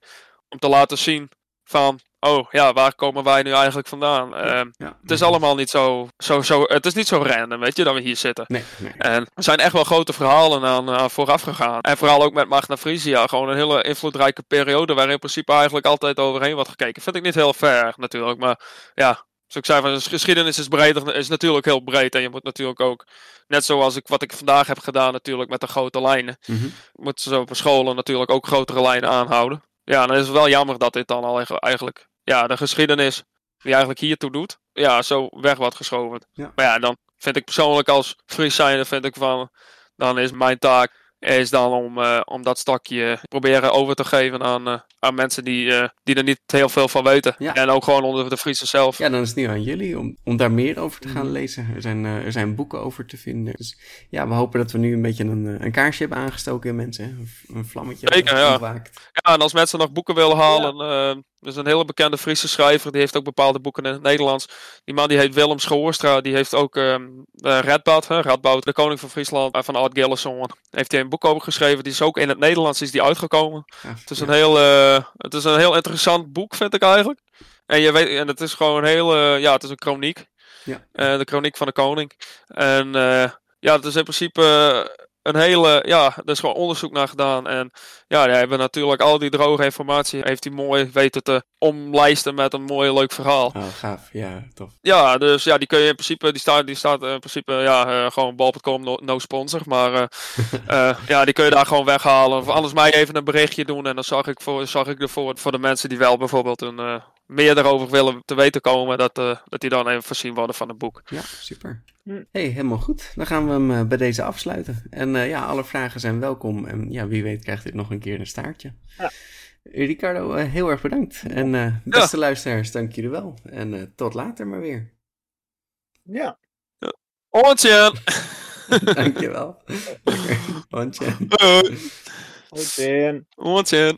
om te laten zien van, oh ja, waar komen wij nu eigenlijk vandaan? Ehm, ja. het is allemaal niet zo, zo, zo, het is niet zo random, weet je, dat we hier zitten. Nee, nee. En er zijn echt wel grote verhalen aan, aan vooraf gegaan. En vooral ook met Magna Frisia. Gewoon een hele invloedrijke periode waar in principe eigenlijk altijd overheen wordt gekeken. Vind ik niet heel fair natuurlijk. Maar ja, zoals ik zei, van, de geschiedenis is, breder, is natuurlijk heel breed. En je moet natuurlijk ook, net zoals ik, wat ik vandaag heb gedaan natuurlijk met de grote lijnen. Mhm. Moeten ze op scholen natuurlijk ook grotere lijnen aanhouden. Ja, dan is het wel jammer dat dit dan al eigenlijk- eigenlijk, ja, de geschiedenis die eigenlijk hiertoe doet, ja, zo weg wordt geschoven. Ja. Maar ja, dan vind ik persoonlijk als Fries zijnde, vind ik van, dan is mijn taak is dan om, eh, om dat stakje proberen over te geven aan, eh, aan mensen die, eh, die er niet heel veel van weten. Ja. En ook gewoon onder de Friese zelf. Ja, dan is het nu aan jullie om, om daar meer over te gaan Mhm. lezen. Er zijn, er zijn boeken over te vinden. Dus ja, we hopen dat we nu een beetje een, een kaarsje hebben aangestoken in mensen. hè. Een, vlammetje Zeker, ja. ontwaakt. Ja, en als mensen nog boeken willen halen, er is een hele bekende Friese schrijver, die heeft ook bepaalde boeken in het Nederlands. Die man die heet Willem Schoorstra, die heeft ook ehm Redboud, hè, Radboud, de koning van Friesland, van Art Gillisson. Heeft hij een boek over geschreven, die is ook in het Nederlands is die uitgekomen. Ja, Het is, ja. een heel, eh, het is een heel interessant boek, vind ik eigenlijk. En, je weet, en het is gewoon heel, eh, ja, het is een chroniek. Ja. Eh, de chroniek van de koning. En ja, het is in principe een hele, ja, er is gewoon onderzoek naar gedaan. En ja, die hebben natuurlijk al die droge informatie, heeft hij mooi weten te omlijsten met een mooi leuk verhaal. Oh, gaaf. Ja, tof. Ja, dus ja, die kun je in principe, die staat, die staat in principe, ja, eh, gewoon bal.com, no, no sponsor. Maar eh, eh, ja, die kun je daar gewoon weghalen. Of anders mij even een berichtje doen en dan zag ik, voor, zag ik ervoor voor de mensen die wel bijvoorbeeld een, meer erover willen te weten komen, dat, eh, dat die dan even voorzien worden van een boek. Ja, super. Hm. hey, helemaal goed. Dan gaan we hem eh, bij deze afsluiten. En eh, ja, alle vragen zijn welkom. En ja, wie weet krijgt dit nog een keer een staartje. Ja. Ricardo, heel erg bedankt. En eh, beste luisteraars, dank jullie wel. En eh, tot later maar weer. Ja. Ontje! Dankjewel. Hondje. Goed, Ontje!